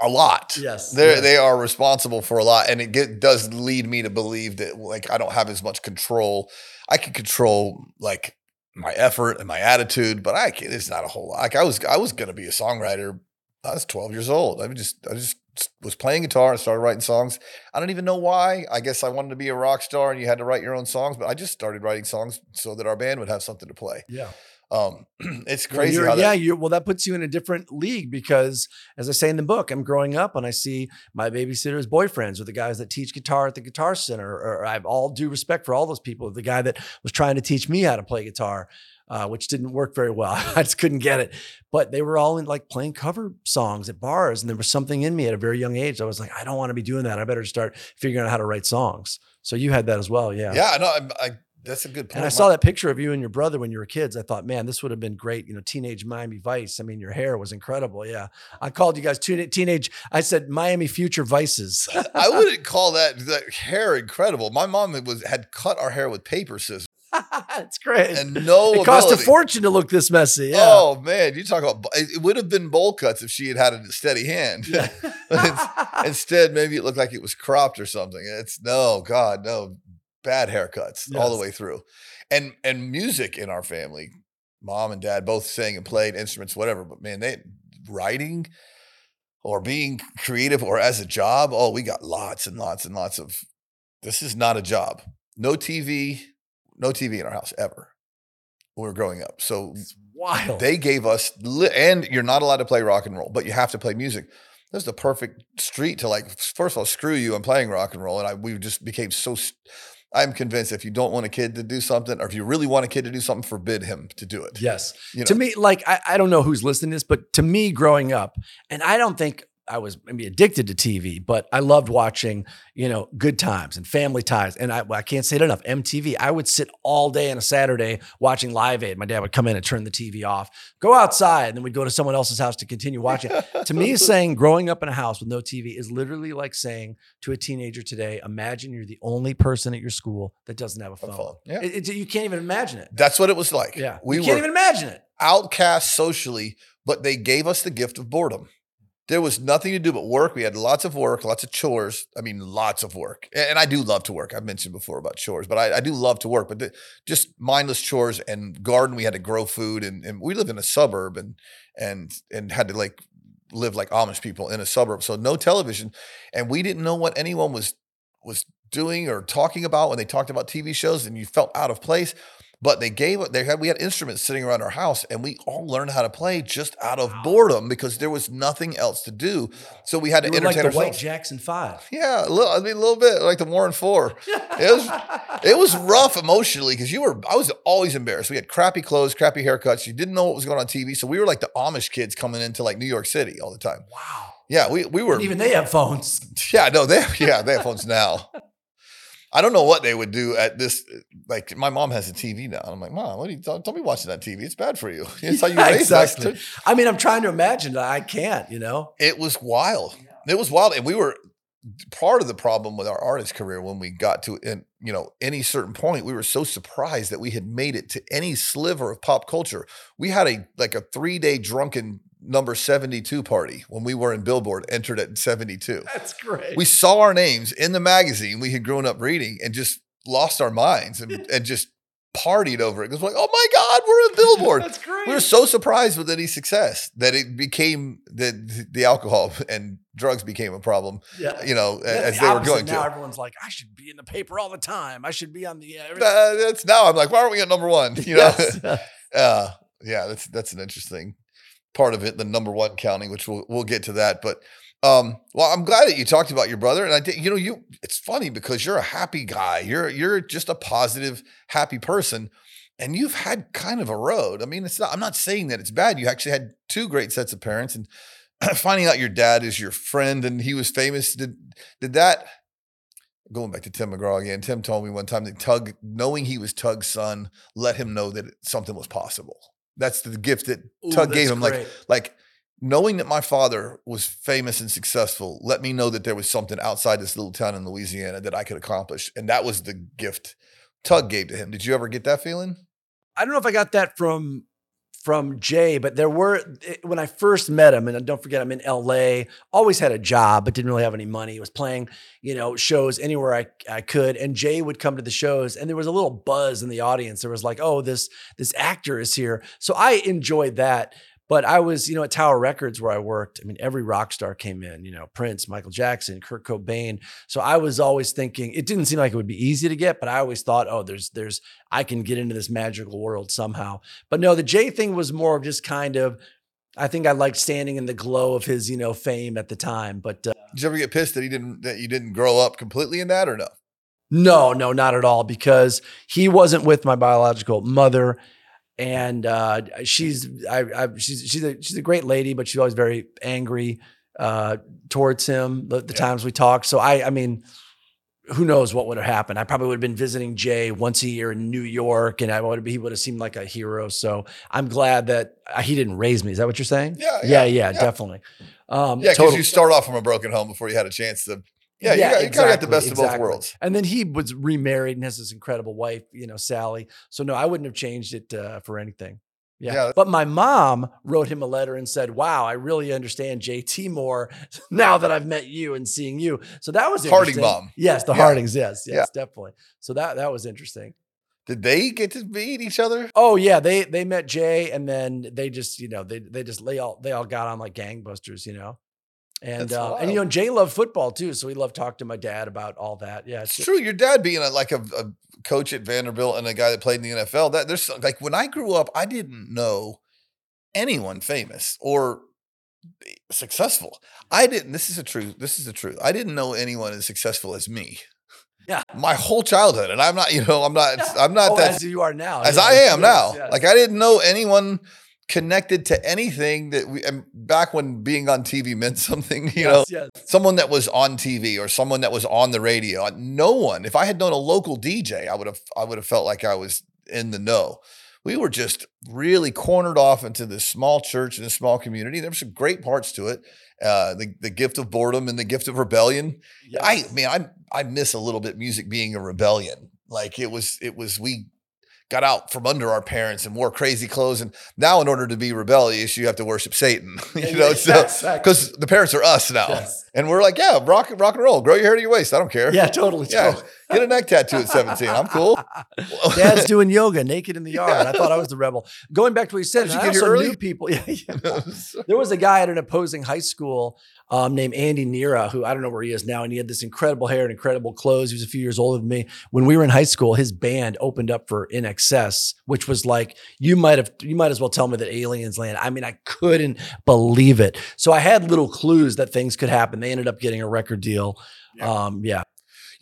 a lot. yes. They yes. they are responsible for a lot, and it get, does lead me to believe that like I don't have as much control. I can control like my effort and my attitude, but I can't, it's not a whole lot. Like I was I was gonna be a songwriter. I was twelve years old. I mean, just I just was playing guitar and started writing songs. I don't even know why. I guess I wanted to be a rock star, and you had to write your own songs. But I just started writing songs so that our band would have something to play. Yeah. Um, it's Well, crazy how that, yeah, you well, that puts you in a different league because, as I say in the book, I'm growing up and I see my babysitter's boyfriends or the guys that teach guitar at the Guitar Center. Or I have all due respect for all those people. The guy that was trying to teach me how to play guitar, uh, which didn't work very well. I just couldn't get it. But they were all in like playing cover songs at bars, and there was something in me at a very young age. I was like, I don't want to be doing that. I better start figuring out how to write songs. So you had that as well, yeah. yeah. No, I, I, that's a good point. And I saw that picture of you and your brother when you were kids. I thought, man, this would have been great. You know, teenage Miami Vice. I mean, your hair was incredible. Yeah. I called you guys teen- teenage. I said Miami Future Vices. I wouldn't call that, that hair incredible. My mom was had cut our hair with paper scissors It's great. and no. it cost a fortune to look this messy. Yeah. Oh man, you talk about it would have been bowl cuts if she had had a steady hand. Yeah. Instead, maybe it looked like it was cropped or something. It's no, God, no, bad haircuts all the way through, and and music in our family. Mom and dad both sang and played instruments, whatever. But man, they writing or being creative or as a job. Oh, we got lots and lots and lots of. This is not a job. No TV, no TV in our house ever. When we were growing up, so It's wild. they gave us, li- and you're not allowed to play rock and roll, but you have to play music. That's the perfect street to like. First of all, screw you. I'm playing rock and roll, and I we just became so. st- I'm convinced if you don't want a kid to do something, or if you really want a kid to do something, forbid him to do it. yes. You To me, like, I, I don't know who's listening to this, but to me, growing up, and I don't think I was maybe addicted to TV, but I loved watching, you know, Good Times and Family Ties. And I, I can't say it enough. MTV. I would sit all day on a Saturday watching Live Aid. My dad would come in and turn the TV off, go outside, and then we'd go to someone else's house to continue watching. to me, saying growing up in a house with no TV is literally like saying to a teenager today, imagine you're the only person at your school that doesn't have a phone. phone, yeah. It- it- you can't even imagine it. That's what it was like. Yeah. we you can't even imagine it. outcast socially, but they gave us the gift of boredom. There was nothing to do but work. We had lots of work, lots of chores. I mean, lots of work. And I do love to work. I've mentioned before about chores, but I, I do love to work. But the, just mindless chores and garden. We had to grow food, and, and we live in a suburb, and and and had to like live like Amish people in a suburb. So no television, and we didn't know what anyone was was doing or talking about when they talked about TV shows, and you felt out of place. But they gave they had we had instruments sitting around our house, and we all learned how to play just out of boredom because there was nothing else to do. So we had to You like entertain the White. Jackson Five. Yeah, a little, I mean a little bit like the Warren Four. It was it was rough emotionally because you were I was always embarrassed. We had crappy clothes, crappy haircuts. You didn't know what was going on TV, so we were like the Amish kids coming into like New York City all the time. Wow. Yeah, we we were And even they have phones. yeah, no, they yeah, they have phones now. I don't know what they would do at this. Like, my mom has a TV now. And I'm like, Mom, what are you don't, don't be watching that TV. It's bad for you. It's how you Yeah, raise us. exactly. I mean, I'm trying to imagine. I can't. You know. It was wild. It was wild, and we were part of the problem with our artist career when we got to in you know any certain point. We were so surprised that we had made it to any sliver of pop culture. We had a like a three day drunken number 72 party when we were in Billboard, entered at 72. That's great. we saw our names in the magazine we had grown up reading and just lost our minds and, and just partied over it. It was like, oh my God, we're in Billboard. That's great. we were so surprised with any success that it became that the alcohol and drugs became a problem, yeah. you know, Yeah, as the they were going Now to. everyone's like, I should be in the paper all the time. I should be on the. Uh, Uh, that's now I'm like, why aren't we at number one? You know, Yes. uh, yeah, that's that's an interesting part of it, the number one counting, which we'll we'll get to that. But um, well, I'm glad that you talked about your brother, and I did. You know, you it's funny because you're a happy guy. You're you're just a positive, happy person, and you've had kind of a road. I mean, it's not. I'm not saying that it's bad. You actually had two great sets of parents, and finding out your dad is your friend and he was famous. Did did that? Going back to Tim McGraw again, Tim told me one time that Tug, knowing he was Tug's son, let him know that something was possible. That's the gift that Ooh, Tug gave him. Like, like knowing that my father was famous and successful, let me know that there was something outside this little town in Louisiana that I could accomplish. And that was the gift Tug gave to him. Did you ever get that feeling? I don't know if I got that from from Jay, but there were eh, when I first met him, and uh, don't forget I'm in LA, always had a job, but didn't really have any money. Was playing, you know, shows anywhere I, I could. And Jay would come to the shows, and there was a little buzz in the audience. There was like, oh, this this actor is here. So I enjoyed that. But I was, you know, at Tower Records where I worked. I mean, every rock star came in, you know, Prince, Michael Jackson, Kurt Cobain. So I was always thinking it didn't seem like it would be easy to get, but I always thought, oh, there's there's I can get into this magical world somehow. But no, the Jay thing was more of just kind of I think I liked standing in the glow of his, you know, fame at the time. But uh, Did you ever get pissed that he didn't that you didn't grow up completely in that or no? no, no, not at all, because he wasn't with my biological mother. And uh, she's I, I she's she's a she's a great lady, but she's always very angry uh, towards him. The, the Yeah. times we talk, so I I mean, who knows what would have happened? I probably would have been visiting Jay once a year in New York, and I would have, he would have seemed like a hero. So I'm glad that uh, he didn't raise me. Is that what you're saying? Yeah, yeah, yeah, yeah, yeah. definitely. Um, Yeah, because totally. you start off from a broken home before you had a chance to. Yeah, you, got, you kind of got the best of both exactly. worlds. And then he was remarried and has this incredible wife, you know, Sally. So no, I wouldn't have changed it uh, for anything. Yeah. Yeah. But my mom wrote him a letter and said, "Wow, I really understand JT more now that I've met you and seeing you." So that was Harding mom. Yes, the Yeah. Hardings. Yes, yes, Yeah. definitely. So that that was interesting. Did they get to meet each other? Oh yeah, they they met Jay and then they just you know they they just they all they all got on like gangbusters, you know. And uh, and you know. Jay loved football too, so he loved talking to my dad about all that. Yeah, It's it's- true. Your dad being a, like a, a coach at Vanderbilt and a guy that played in the NFL. That there's like when I grew up, I didn't know anyone famous or successful. I didn't. This is the truth. This is the truth. I didn't know anyone as successful as me. Yeah. my whole childhood, and I'm not. You know, I'm not. I'm not oh, that as you are now, as yes, I am now. yes. Like I didn't know anyone connected to anything that we and back when being on TV meant something, you Yes, know, yes. someone that was on TV or someone that was on the radio. No one. If I had known a local DJ, I would have I would have felt like I was in the know. We were just really cornered off into this small church in a small community. There were some great parts to it. Uh, the the gift of boredom and the gift of rebellion. I mean, I I miss a little bit music being a rebellion. Like it was, it was we got out from under our parents and wore crazy clothes. And now, in order to be rebellious, you have to worship Satan. you know, so Exactly. because the parents are us now, Yes. and we're like, yeah, rock rock and roll, grow your hair to your waist. I don't care. Yeah, totally. yeah. totally. Get a neck tattoo at seventeen. I'm cool. Dad's doing yoga naked in the yard. I thought I was the rebel. Going back to what you said, Did you I also early? knew people. Yeah, yeah. There was a guy at an opposing high school um, named Andy Nera, who I don't know where he is now, and he had this incredible hair and incredible clothes. He was a few years older than me. When we were in high school, his band opened up for INXS, which was like you might have, you might as well tell me that aliens land. I mean, I couldn't believe it. So I had little clues that things could happen. They ended up getting a record deal. Yeah. Um, yeah,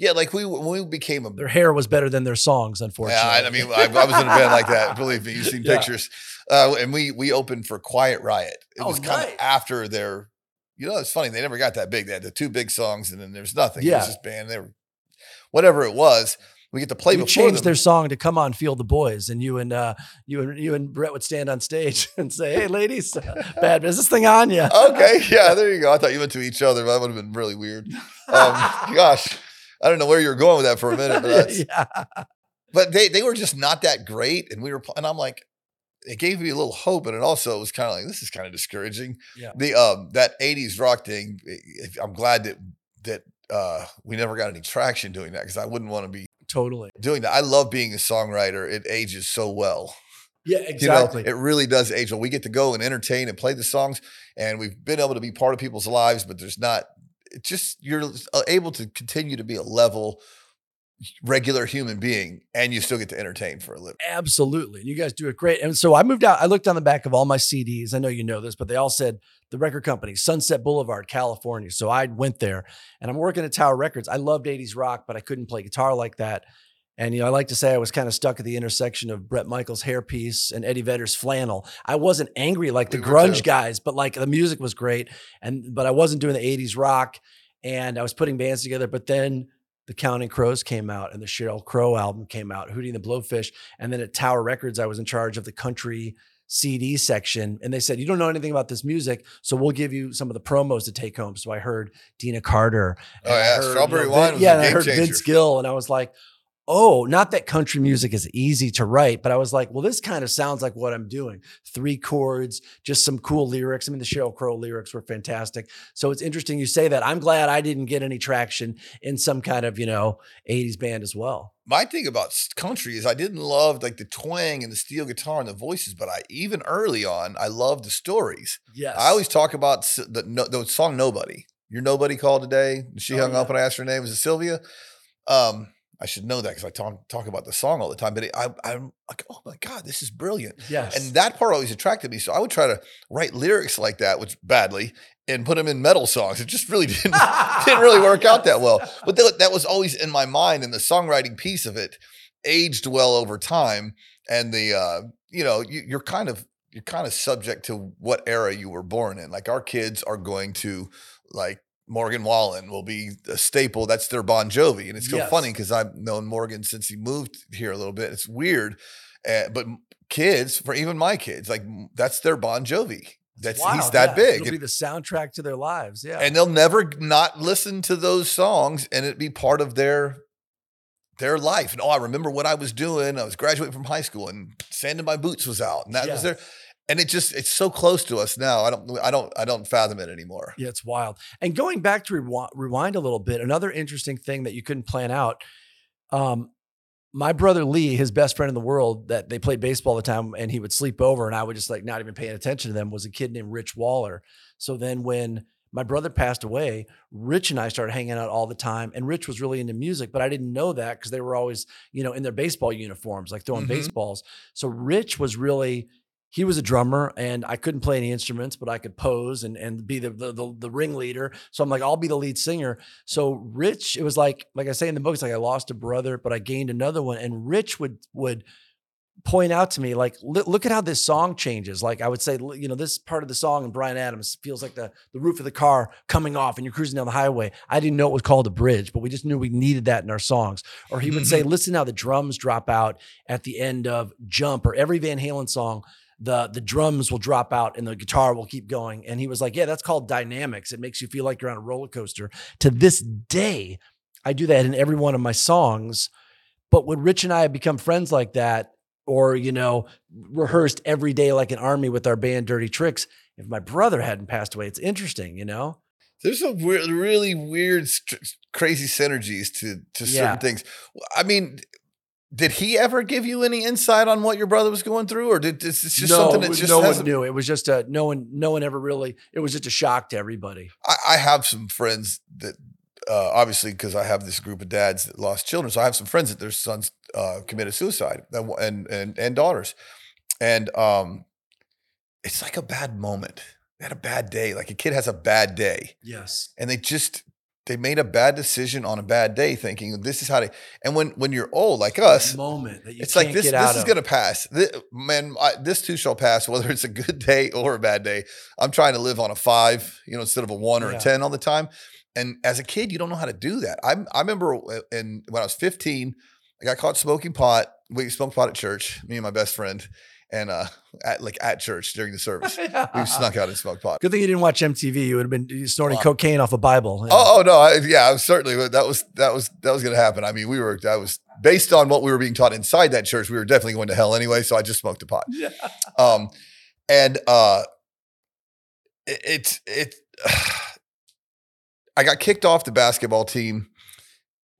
yeah, like we when we became a their hair was better than their songs, unfortunately. Yeah, I, mean, I, I was in a band like that. Believe me, you've seen Yeah. pictures. Uh, and we we opened for Quiet Riot. It Oh, was kind nice. of after their. You know, it's funny. They never got that big. They had the two big songs, and then there's nothing. It Yeah. was just band. They were, whatever it was. We get to play we changed them. their song to "Come On, Feel the Boys," and you and uh, you and you and Brett would stand on stage and say, "Hey, ladies, bad business thing on you?" okay, yeah, there you go. I thought you went to each other. But that would have been really weird. Um, gosh, I don't know where you were going with that for a minute, but that's, yeah, but they they were just not that great, and we were, and I'm like, it gave me a little hope, and it also was kind of like this is kind of discouraging. Yeah. The um that '80s rock thing, I'm glad that that uh we never got any traction doing that because I wouldn't want to be totally. doing that. I love being a songwriter; it ages so well. Yeah, You know, exactly. it really does age well. We get to go and entertain and play the songs, and we've been able to be part of people's lives, but there's not. Just you're uh, able to continue to be a level regular human being and you still get to entertain for a living. Absolutely. And you guys do it great. And so I moved out. I looked on the back of all my CDs. I know you know this, but they all said the record company, Sunset Boulevard, California. So I went there and I'm working at Tower Records. I loved 80s rock, but I couldn't play guitar like that. And you know, I like to say I was kind of stuck at the intersection of Bret Michaels' hairpiece and Eddie Vedder's flannel. I wasn't angry like the We grunge guys, but like the music was great. And but I wasn't doing the 80s rock and I was putting bands together. But then the Counting Crows came out and the Sheryl Crow album came out, Hootie and the Blowfish. And then at Tower Records, I was in charge of the country CD section. And they said, You don't know anything about this music, so we'll give you some of the promos to take home. So I heard Deana Carter. Oh, yeah, heard, Strawberry Vin- Wine was a yeah, and I heard changer. Vince Gill. And I was like, Oh, not that country music is easy to write, but I was like, well, this kind of sounds like what I'm doing. Three chords, just some cool lyrics. I mean, the Sheryl Crow lyrics were fantastic. So it's interesting you say that. I'm glad I didn't get any traction in some kind of, you know, 80s band as well. My thing about country is I didn't love like the twang and the steel guitar and the voices, but I even early on I loved the stories. Yes. I always talk about the no, the song "Nobody." Your nobody called today. She Oh, hung yeah. up and I asked her name. Was it Sylvia? Um, I should know that because I talk talk about the song all the time. But it, I, I'm like, oh my god, this is brilliant. yes. And that part always attracted me. So I would try to write lyrics like that, which badly, and put them in metal songs. It just really didn't didn't really work out that well. But that, that was always in my mind, and the songwriting piece of it aged well over time. And the uh, you know, you, you're kind of you're kind of subject to what era you were born in. Like our kids are going to like Morgan Wallen will be a staple. That's their Bon Jovi, and it's so Yes. funny because I've known Morgan since he moved here a little bit. It's weird, uh, but kids, for even my kids, like that's their Bon Jovi. That's he's that yeah. big. It'll be the soundtrack to their lives. Yeah. and they'll never not listen to those songs and it'd be part of their their life and oh i remember what i was doing i was graduating from high school and Sand in my boots was out and that was Yeah. there and it just it's so close to us now i don't i don't i don't fathom it anymore Yeah, it's wild. And going back to rewi- rewind a little bit, another interesting thing that you couldn't plan out. Um, my brother Lee, his best friend in the world, that they played baseball all the time, and he would sleep over, and I would just like not even paying attention to them. Was a kid named Rich Waller. So then when my brother passed away, Rich and I started hanging out all the time, and Rich was really into music, but I didn't know that because they were always, you know, in their baseball uniforms, like throwing Mhm. baseballs. So Rich was really he was a drummer and I couldn't play any instruments, but I could pose and and be the the, the, the ringleader. So I'm like, I'll be the lead singer. So Rich, it was like like I say in the book, it's like I lost a brother, but I gained another one. And Rich would would point out to me like look, look at how this song changes like i would say you know this part of the song and bryan adams feels like the the roof of the car coming off and you're cruising down the highway i didn't know it was called a bridge but we just knew we needed that in our songs or he would say mm-hmm. listen how the drums drop out at the end of jump or every van halen song the the drums will drop out and the guitar will keep going. And he was like yeah that's called dynamics. It makes you feel like you're on a roller coaster. To this day i do that in every one of my songs. But when rich and i have become friends like that or you know rehearsed every day like an army with our band dirty tricks if my brother hadn't passed away it's interesting you know? There's some weird, really weird, crazy synergies to to certain Yeah. things. I mean, did he ever give you any insight on what your brother was going through, or did this is just something that just no one knew. It was just a no one no one ever really it was just a shock to everybody. I, I have some friends that uh, obviously because I have this group of dads that lost children, so I have some friends that their sons uh, committed suicide and, and and and daughters, and um, it's like a bad moment. They had a bad day. Like a kid has a bad day, yes. And they just they made a bad decision on a bad day, thinking this is how they. And when when you're old like us, moment that you it's like this. This is going to pass. Thi- man, I, this too shall pass. Whether it's a good day or a bad day, I'm trying to live on a five, you know, instead of a one or Yeah. a ten all the time. And as a kid, you don't know how to do that. I I remember uh, in when I was 15, I got caught smoking pot. We smoked pot at church. Me and my best friend, and uh, at like at church during the service, we snuck out and smoked pot. Good thing you didn't watch MTV. You would have been snorting Wow. cocaine off a Bible. Oh, oh no, I, yeah, I was certainly that was that was that was going to happen. I mean, we were that was based on what we were being taught inside that church. We were definitely going to hell anyway, so I just smoked a pot. Yeah. Um, and uh, it, it's it. I got kicked off the basketball team,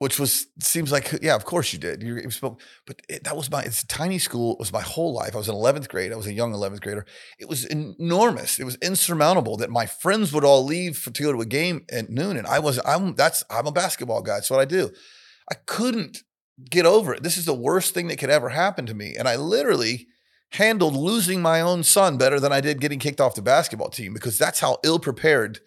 which was seems like yeah, of course you did. You, you spoke, but it, that was my. It's a tiny school. It was my whole life. I was in eleventh grade. I was a young eleventh grader. It was enormous. It was insurmountable that my friends would all leave for, to go to a game at noon, and I was. I'm that's I'm a basketball guy. That's what I do. I couldn't get over it. This is the worst thing that could ever happen to me, and I literally handled losing my own son better than I did getting kicked off the basketball team because that's how ill prepared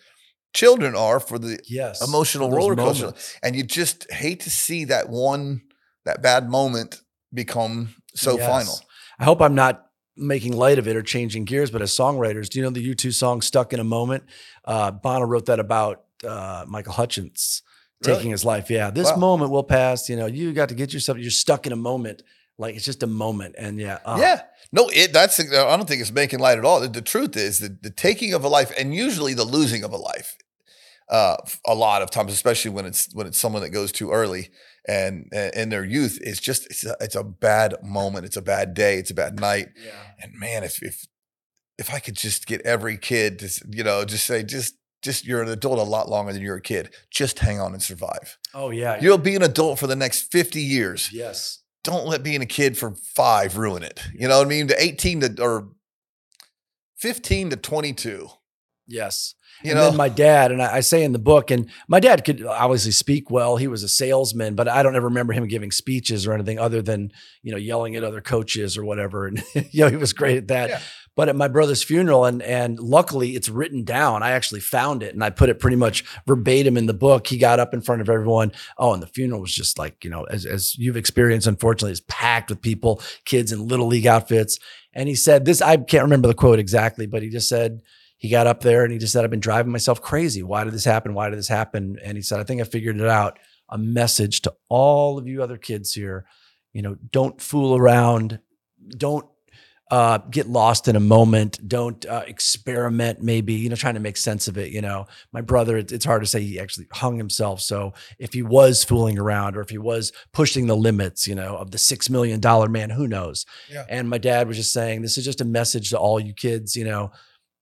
children are for the Yes. emotional for roller coaster. moments. And you just hate to see that one, that bad moment become so Yes. final. I hope I'm not making light of it or changing gears, but as songwriters, do you know the U2 song Stuck in a Moment? Uh, Bono wrote that about uh, Michael Hutchence Really? taking his life. Yeah, this Wow. moment will pass. You know, you got to get yourself, you're stuck in a moment. Like it's just a moment. And yeah. uh, Yeah. No, it that's I don't think it's making light at all. The, the truth is that the taking of a life and usually the losing of a life. Uh, a lot of times, especially when it's when it's someone that goes too early and in their youth, it's just it's a, it's a bad moment. It's a bad day. It's a bad night. Yeah. And man, if if if I could just get every kid to you know just say just just you're an adult a lot longer than you're a kid. Just hang on and survive. Oh, yeah. You'll be an adult for the next 50 years. yes. Don't let being a kid for five ruin it. You know what I mean? The 18 to or 15 to 22. Yes. You and know, then my dad, and I, I say in the book, and my dad could obviously speak well. He was a salesman, but I don't ever remember him giving speeches or anything other than you know yelling at other coaches or whatever. And you know he was great at that. Yeah. But at my brother's funeral, and and luckily it's written down. I actually found it, and I put it pretty much verbatim in the book. He got up in front of everyone. Oh, and the funeral was just like you know, as as you've experienced, unfortunately, it's packed with people, kids in little league outfits. And he said this. I can't remember the quote exactly, but he just said he got up there and he just said, I've been driving myself crazy. Why did this happen? Why did this happen? And he said, I think I figured it out. A message to all of you other kids here, you know, don't fool around. Don't uh, get lost in a moment. Don't uh, experiment, maybe, you know, trying to make sense of it. You know, my brother, it, it's hard to say he actually hung himself. So if he was fooling around or if he was pushing the limits, you know, of the $6 million man, who knows? Yeah. And my dad was just saying, this is just a message to all you kids, you know,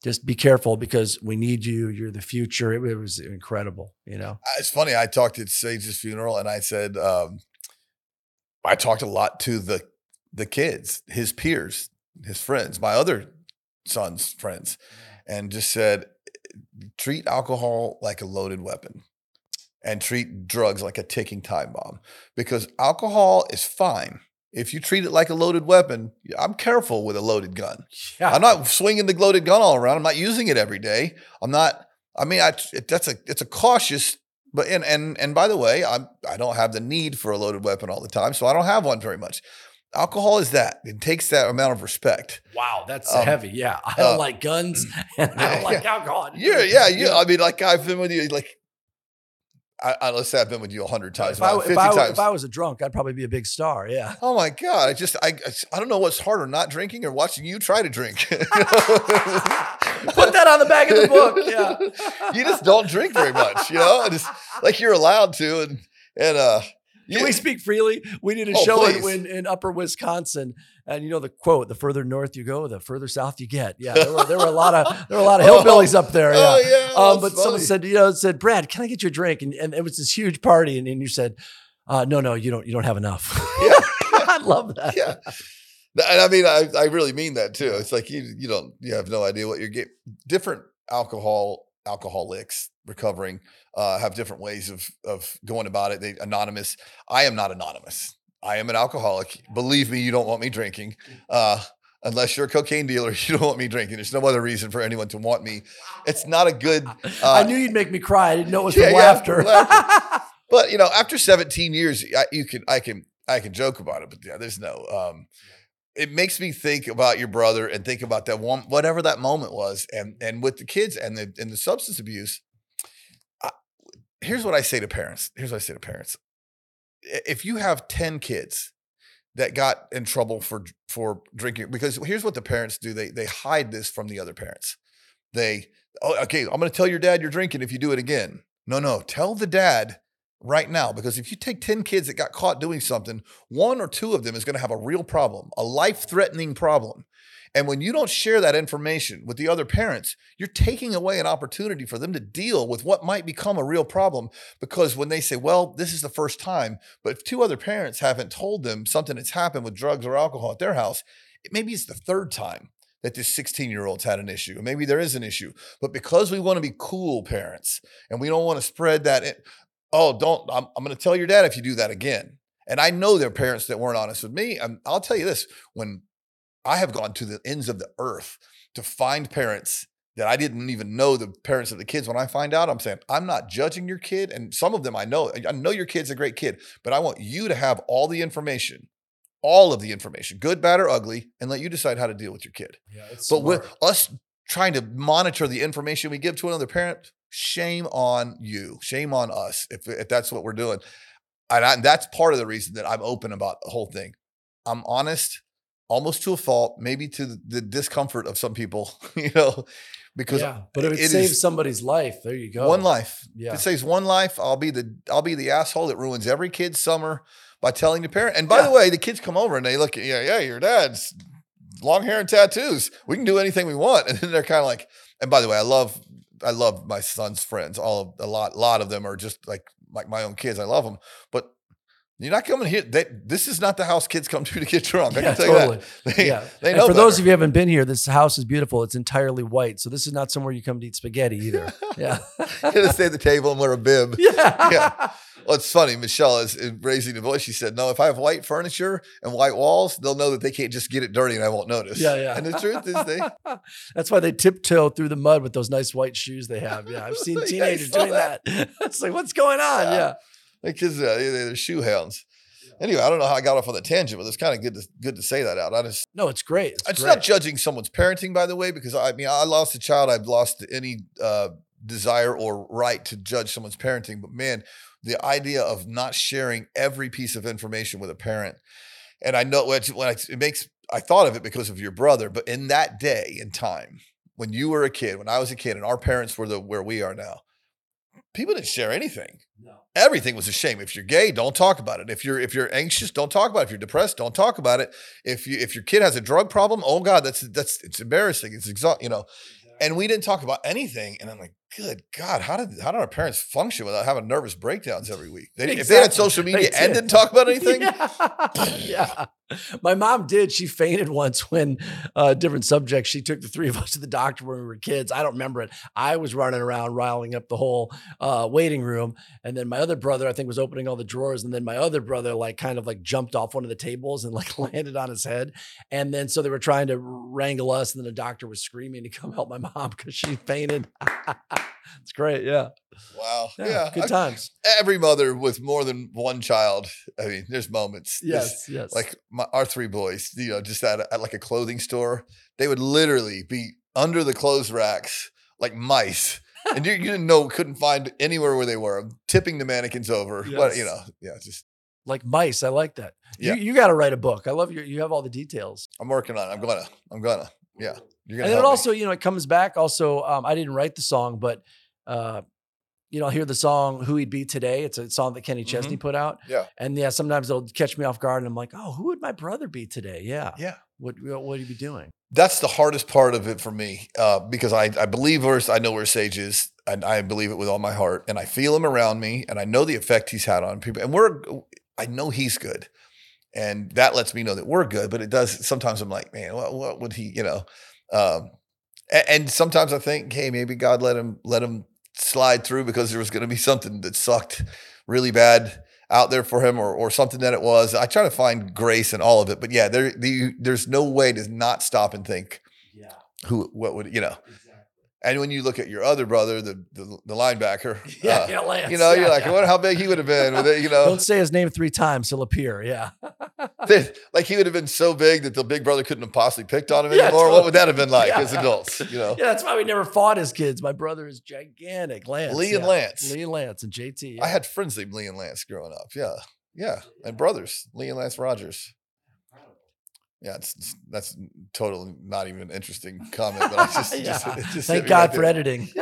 just be careful because we need you. You're the future. It, it was incredible, you know. it's funny. I talked at Sage's funeral and I said, um, I talked a lot to the the kids, his peers, his friends, my other son's friends, and just said, treat alcohol like a loaded weapon and treat drugs like a ticking time bomb because alcohol is fine. If you treat it like a loaded weapon, I'm careful with a loaded gun. Yeah. I'm not swinging the loaded gun all around. I'm not using it every day. I'm not. I mean, I it, that's a it's a cautious. But and and and by the way, I'm I don't have the need for a loaded weapon all the time, so I don't have one very much. alcohol is that. It takes that amount of respect. Wow, that's Um, heavy. Yeah, I don't uh, like guns and I don't like alcohol. Yeah, yeah, yeah. I mean, like I've been with you, like I, I let's say I've been with you a hundred times, If I, if, I, times. if I was a drunk, I'd probably be a big star. Yeah. oh my god! I just I I don't know what's harder, not drinking or watching you try to drink. Put that on the back of the book. Yeah. you just don't drink very much, you know. It's like you're allowed to, and and uh, Can you- we speak freely? We did a Oh, show in, in, Upper Wisconsin, and you know the quote: "The further north you go, the further south you get." Yeah, there were, there were a lot of there were a lot of hillbillies up there. Oh, Yeah. yeah, Um, but someone said, you know, said, Brad, can I get you a drink? And, and it was this huge party, and, and you said, uh, no, no, you don't, you don't have enough. Yeah. I love that. yeah. And I mean, I, I really mean that too. It's like you you don't you have no idea what you're getting. Different alcohol alcoholics recovering uh, have different ways of of going about it. They anonymous. I am not anonymous. I am an alcoholic. Believe me, you don't want me drinking. Uh, unless you're a cocaine dealer, you don't want me drinking. There's no other reason for anyone to want me. It's not a good. Uh, I knew you'd make me cry. I didn't know it was Yeah, from yeah, laughter. laughter. but you know, after 17 years, I, you can I can I can joke about it, but yeah, there's no. Um, it makes me think about your brother and think about that one, whatever that moment was, and and with the kids and the and the substance abuse. Here's what I say to parents. Here's what I say to parents: if you have 10 kids that got in trouble for for drinking, because here's what the parents do: they they hide this from the other parents. They oh, okay, I'm going to tell your dad you're drinking if you do it again. No, no, tell the dad right now because if you take 10 kids that got caught doing something, one or two of them is going to have a real problem, a life threatening problem. And when you don't share that information with the other parents, you're taking away an opportunity for them to deal with what might become a real problem. Because when they say, well, this is the first time, but if two other parents haven't told them something that's happened with drugs or alcohol at their house, maybe it's the third time that this 16 year old's had an issue. Maybe there is an issue. But because we want to be cool parents and we don't want to spread that, oh, don't, I'm, I'm going to tell your dad if you do that again. And I know there are parents that weren't honest with me. And I'll tell you this when I have gone to the ends of the earth to find parents that I didn't even know the parents of the kids. When I find out, I'm saying, I'm not judging your kid. And some of them I know, I know your kid's a great kid, but I want you to have all the information, all of the information, good, bad, or ugly, and let you decide how to deal with your kid. Yeah, it's But with us trying to monitor the information we give to another parent, shame on you, shame on us if, if that's what we're doing. And, I, and that's part of the reason that I'm open about the whole thing. I'm honest, almost to a fault, maybe to the, the discomfort of some people, you know, because yeah, but if it, it saves somebody's life, there you go. one life. If Yeah. it saves one life, I'll be the I'll be the asshole that ruins every kid's summer by telling the parent. And by Yeah. the way, the kids come over and they look at yeah, yeah, your dad's long hair and tattoos. We can do anything we want. And then they're kind of like, and by the way, I love I love my son's friends. All of a lot, a lot of them are just like like my own kids. I love them, but you're not coming here. They, this is not the house kids come to to get drunk. I Yeah, can tell totally. you that. They, yeah. they And know for those of you who haven't been here, this house is beautiful. It's entirely white. So this is not somewhere you come to eat spaghetti either. Yeah. You're gonna stay at the table and wear a bib. yeah. Yeah. Well, it's funny. Michelle is is raising the voice. She said, "No, if I have white furniture and white walls, they'll know that they can't just get it dirty and I won't notice." Yeah, yeah. And the truth is, they That's why they tiptoe through the mud with those nice white shoes they have. Yeah, I've seen teenagers saw doing that. It's like, what's going on? Yeah. Yeah. Because uh, they- they're shoe hounds. Anyway, I don't know how I got off on the tangent, but it's kind of good to good to say that out. I just No, it's great. It's, it's great. not judging someone's parenting, by the way, because I mean I lost a child. I've lost any uh, desire or right to judge someone's parenting. But man, the idea of not sharing every piece of information with a parent, and I know when I, it makes I thought of it because of your brother, but in that day and time when you were a kid, when I was a kid, and our parents were the where we are now, people didn't share anything No. Everything was a shame. If you're gay, don't talk about it. If you're if you're anxious, don't talk about it. If you're depressed, don't talk about it. If you if your kid has a drug problem, oh God, that's that's it's embarrassing. It's exhaust, you know. And we didn't talk about anything. And I'm like, good God, how did how did our parents function without having nervous breakdowns every week? They, If they had Exactly. social They media and did. didn't talk about anything, Yeah. yeah. My mom did. She fainted once when uh different subjects. She took the three of us to the doctor when we were kids. I don't remember it. I was running around riling up the whole uh waiting room. And then my other brother, I think, was opening all the drawers. And then my other brother like kind of like jumped off one of the tables and like landed on his head. And then so they were trying to wrangle us, and then the doctor was screaming to come help my mom because she fainted. it's great, yeah. Wow. Yeah, Yeah. good I- times. every mother with more than one child. I mean, there's moments. Yes, yes. like my, our three boys, you know, just at, a- at like a clothing store, they would literally be under the clothes racks like mice. and you, you didn't know, couldn't find anywhere where they were, tipping the mannequins over. But, you know, yeah, just, like mice. I like that. Yeah. You, you got to write a book. I love your. You have all the details. I'm working on it. I'm gonna, I'm gonna, yeah. And then it help me. also, you know, it comes back. Also, um, I didn't write the song, but uh, you know, I'll hear the song "Who He'd Be Today." It's a song that Kenny Chesney put out. Mm-hmm. Yeah. And yeah, sometimes it'll catch me off guard, and I'm like, "Oh, who would my brother be today?" Yeah. Yeah. What What would he be doing? that's the hardest part of it for me uh, because I, I believe where I know where Sage is and I believe it with all my heart and I feel him around me and I know the effect he's had on people and we're I know he's good and that lets me know that we're good but it does sometimes I'm like man what, what would he you know um, a- and, sometimes I think hey maybe God let him let him slide through because there was going to be something that sucked really bad out there for him or, or something that it was. I try to find grace in all of it, but yeah, there the, there's no way to not stop and think Yeah. who what would you know. And when you look at your other brother, the the, the linebacker, Yeah. uh, yeah Lance, you know, you're like, yeah. I wonder how big he would have been. With it, you know, Don't say his name three times; he'll appear. Yeah. like he would have been so big that the big brother couldn't have possibly picked on him Yeah, anymore. What would that have been like Yeah. as adults? You know, Yeah, that's why we never fought as kids. My brother is gigantic. Lance. Lee and. Lance. Lee and Lance and JT. I had friends named Lee and Lance growing up. Yeah, yeah, and brothers, Lee and Lance Rogers. Yeah, it's, it's- that's totally not even an interesting comment, but I just, it just, just Thank God right for there. editing.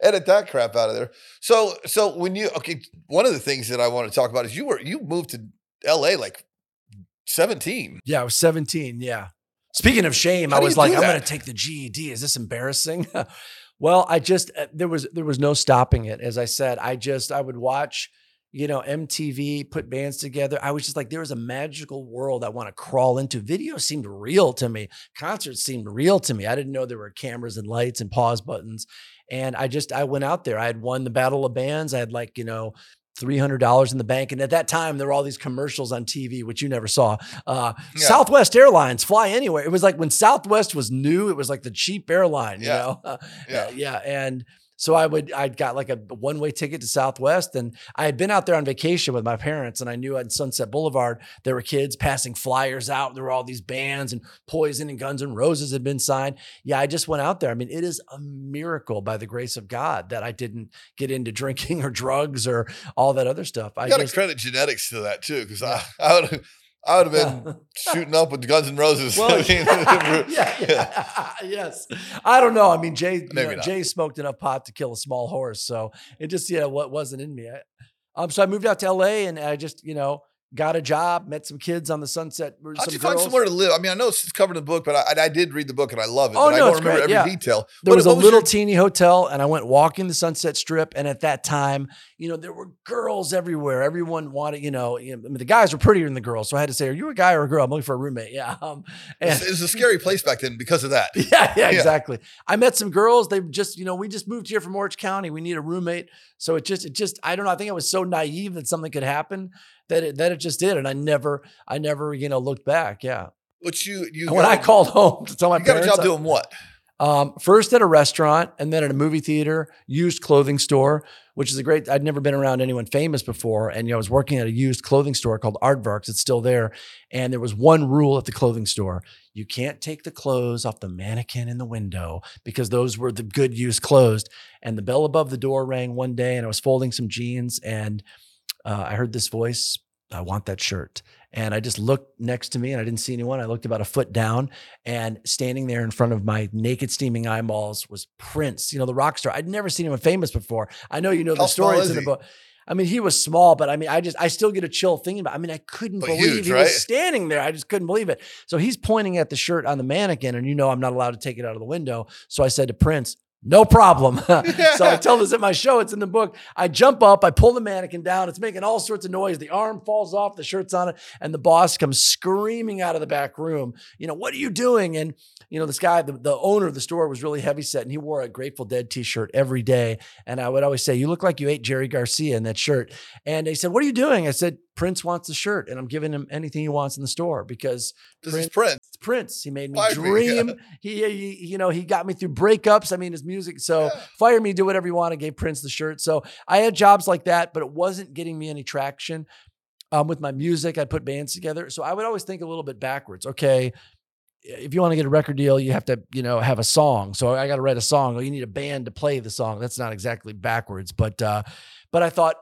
Edit that crap out of there. So, so when you okay, one of the things that I want to talk about is you were you moved to L.A. like seventeen. Yeah, I was 17. Yeah. Speaking of shame, How I was like, do I'm going to take the GED. Is this embarrassing? well, I just uh, there was there was no stopping it. As I said, I just I would watch, you know, MTV put bands together. I was just like, there was a magical world I want to crawl into. Video seemed real to me. Concerts seemed real to me. I didn't know there were cameras and lights and pause buttons. And I just I went out there. I had won the Battle of Bands. I had like you know. $300 in the bank. And at that time, there were all these commercials on TV, which you never saw. Uh, Yeah. Southwest Airlines fly anywhere. It was like when Southwest was new, it was like the cheap airline, you Yeah. know? Yeah. yeah. Yeah. And so I would, I'd got like a one way ticket to Southwest. And I had been out there on vacation with my parents. And I knew on Sunset Boulevard, there were kids passing flyers out. There were all these bands and Poison and Guns N' Roses had been signed. Yeah. I just went out there. I mean, it is a miracle by the grace of God that I didn't get into drinking or drugs or all that other stuff. I You got to credit genetics to that too, because I I would I would have been shooting up with Guns N' Roses. Well, yeah, yeah, yes. I don't know. I mean, Jay, know. Jay smoked enough pot to kill a small horse, so it just yeah, what wasn't in me. I, um, so I moved out to LA, and I just you know got a job, met some kids on the Sunset. How'd some you find somewhere to live? I mean, I know it's covered in the book, but I, I did read the book and I love it. Oh, but I don't remember great, every yeah. detail. There What- was a little your- teeny hotel, and I went walking the Sunset Strip. And at that time, you know, there were girls everywhere. Everyone wanted, you know, you know, I mean, the guys were prettier than the girls. So I had to say, "Are you a guy or a girl?" I'm looking for a roommate. Yeah. Um, and, It was a scary place back then because of that. Yeah, yeah, Yeah. exactly. I met some girls. They just, you know, we just moved here from Orange County. We need a roommate. So it just, it just, I don't know. I think I was so naive that something could happen that it, that it just did. And I never, I never, you know, looked back. Yeah. But you, you when I called home to tell my parents. got a job doing what? um, first at a restaurant and then at a movie theater, used clothing store, which is a great. I'd never been around anyone famous before, and you know, I was working at a used clothing store called Aardvarks. It's still there, and there was one rule at the clothing store: you can't take the clothes off the mannequin in the window because those were the good used clothes. And the bell above the door rang one day, and I was folding some jeans, and uh, I heard this voice. I want that shirt. And I just looked next to me and I didn't see anyone. I looked about a foot down and standing there in front of my naked steaming eyeballs was Prince, you know, the rock star. I'd never seen him famous before. I know you know How the stories in the book. I mean, he was small, but I mean, I just, I still get a chill thinking about. I mean, I couldn't But believe huge, he right? was standing there. I just couldn't believe it. So he's pointing at the shirt on the mannequin, and you know, I'm not allowed to take it out of the window. So I said to Prince, "No problem." so I tell this at my show. It's in the book. I jump up, I pull the mannequin down. It's making all sorts of noise. The arm falls off, the shirt's on it, and the boss comes screaming out of the back room. You know, what are you doing? And you know, this guy, the, the owner of the store, was really heavy set, and he wore a Grateful Dead T-shirt every day. And I would always say, "You look like you ate Jerry Garcia in that shirt." And they said, "What are you doing?" I said, "Prince wants the shirt, and I'm giving him anything he wants in the store because This is Prince. Prince. He made me Fired me, dream. yeah. He, he, you know, he got me through breakups. I mean, his music. So Yeah. fire me, do whatever you want. I gave Prince the shirt. So I had jobs like that, but it wasn't getting me any traction um, with my music. I'd put bands together. So I would always think a little bit backwards. Okay, if you want to get a record deal, you have to, you know, have a song. So I got to write a song. Or you need a band to play the song. That's not exactly backwards, but uh, but I thought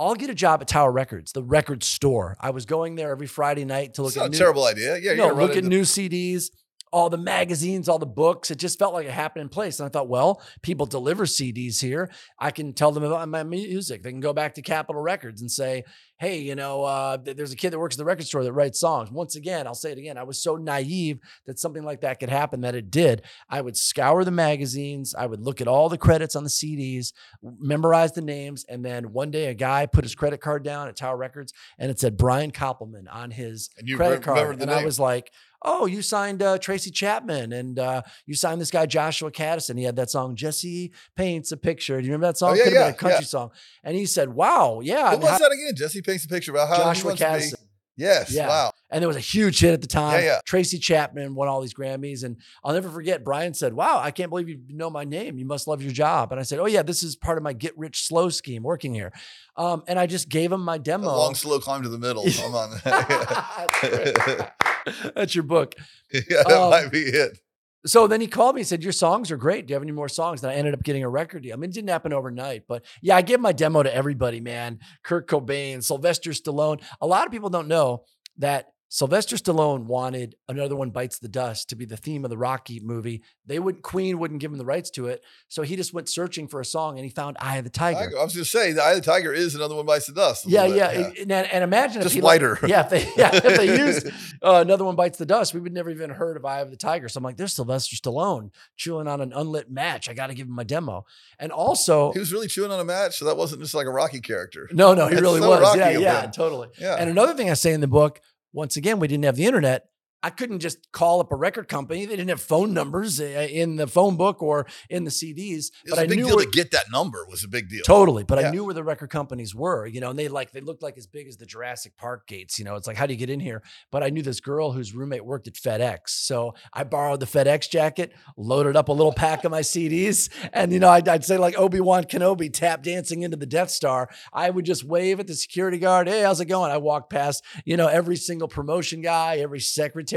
I'll get a job at Tower Records, the record store. I was going there every Friday night to look It's at not a terrible idea. Yeah, no, you're look at new CDs, all the magazines, all the books. It just felt like a happening place. And I thought, well, people deliver CDs here. I can tell them about my music. They can go back to Capitol Records and say, hey, you know, uh, there's a kid that works at the record store that writes songs. Once again, I'll say it again. I was so naive that something like that could happen that it did. I would scour the magazines. I would look at all the credits on the CDs, memorize the names. And then one day a guy put his credit card down at Tower Records and it said Brian Koppelman on his And you credit re- card. And I was like, oh, you signed uh, Tracy Chapman and uh, you signed this guy Joshua Kadison. He had that song Jesse Paints a Picture. Do you remember that song? Oh, yeah, Could have been yeah, a country yeah. song. And he said, "Wow, yeah." What was how- that again? Jesse paints a picture about how Joshua wants to be- Kadison. Yes. Yeah. Wow. And there was a huge hit at the time. Yeah, yeah. Tracy Chapman won all these Grammys. And I'll never forget, Brian said, Wow, I can't believe you know my name. You must love your job. And I said, Oh, yeah, this is part of my get rich slow scheme working here. Um, and I just gave him my A demo. long, slow climb to the middle. I'm on. That's your book. yeah, that Um, might be it. So then he called me and said, Your songs are great. Do you have any more songs? And I ended up getting a record deal. I mean, it didn't happen overnight, but yeah, I give my demo to everybody, man. Kurt Cobain, Sylvester Stallone. A lot of people don't know that Sylvester Stallone wanted Another One Bites the Dust to be the theme of the Rocky movie. They wouldn't, Queen wouldn't give him the rights to it. So he just went searching for a song and he found Eye of the Tiger. Tiger. I was just saying, the Eye of the Tiger is another one bites the dust. a Yeah, yeah, bit, And, and imagine Just if he like- lighter. yeah, if they yeah, if they used uh, another one bites the dust, we would never even heard of Eye of the Tiger. So I'm like, there's Sylvester Stallone chewing on an unlit match. I got to give him my demo. And also, He was really chewing on a match, so that wasn't just like a Rocky character. no, no, he That's really so was. Rocky Yeah, yeah, totally. Yeah. And another thing I say in the book, once again, we didn't have the internet. I couldn't just call up a record company. They didn't have phone numbers uh, in the phone book or in the CDs. it but was I a big knew deal where- to get that number was a big deal. Totally, but Yeah. I knew where the record companies were, you know, and they like they looked like as big as the Jurassic Park gates, you know. It's like how do you get in here? But I knew this girl whose roommate worked at FedEx, so I borrowed the FedEx jacket, loaded up a little pack of my CDs, and you know I'd, I'd say like Obi Wan Kenobi tap dancing into the Death Star. I would just wave at the security guard, "Hey, how's it going?" I walked past, you know, every single promotion guy, every secretary,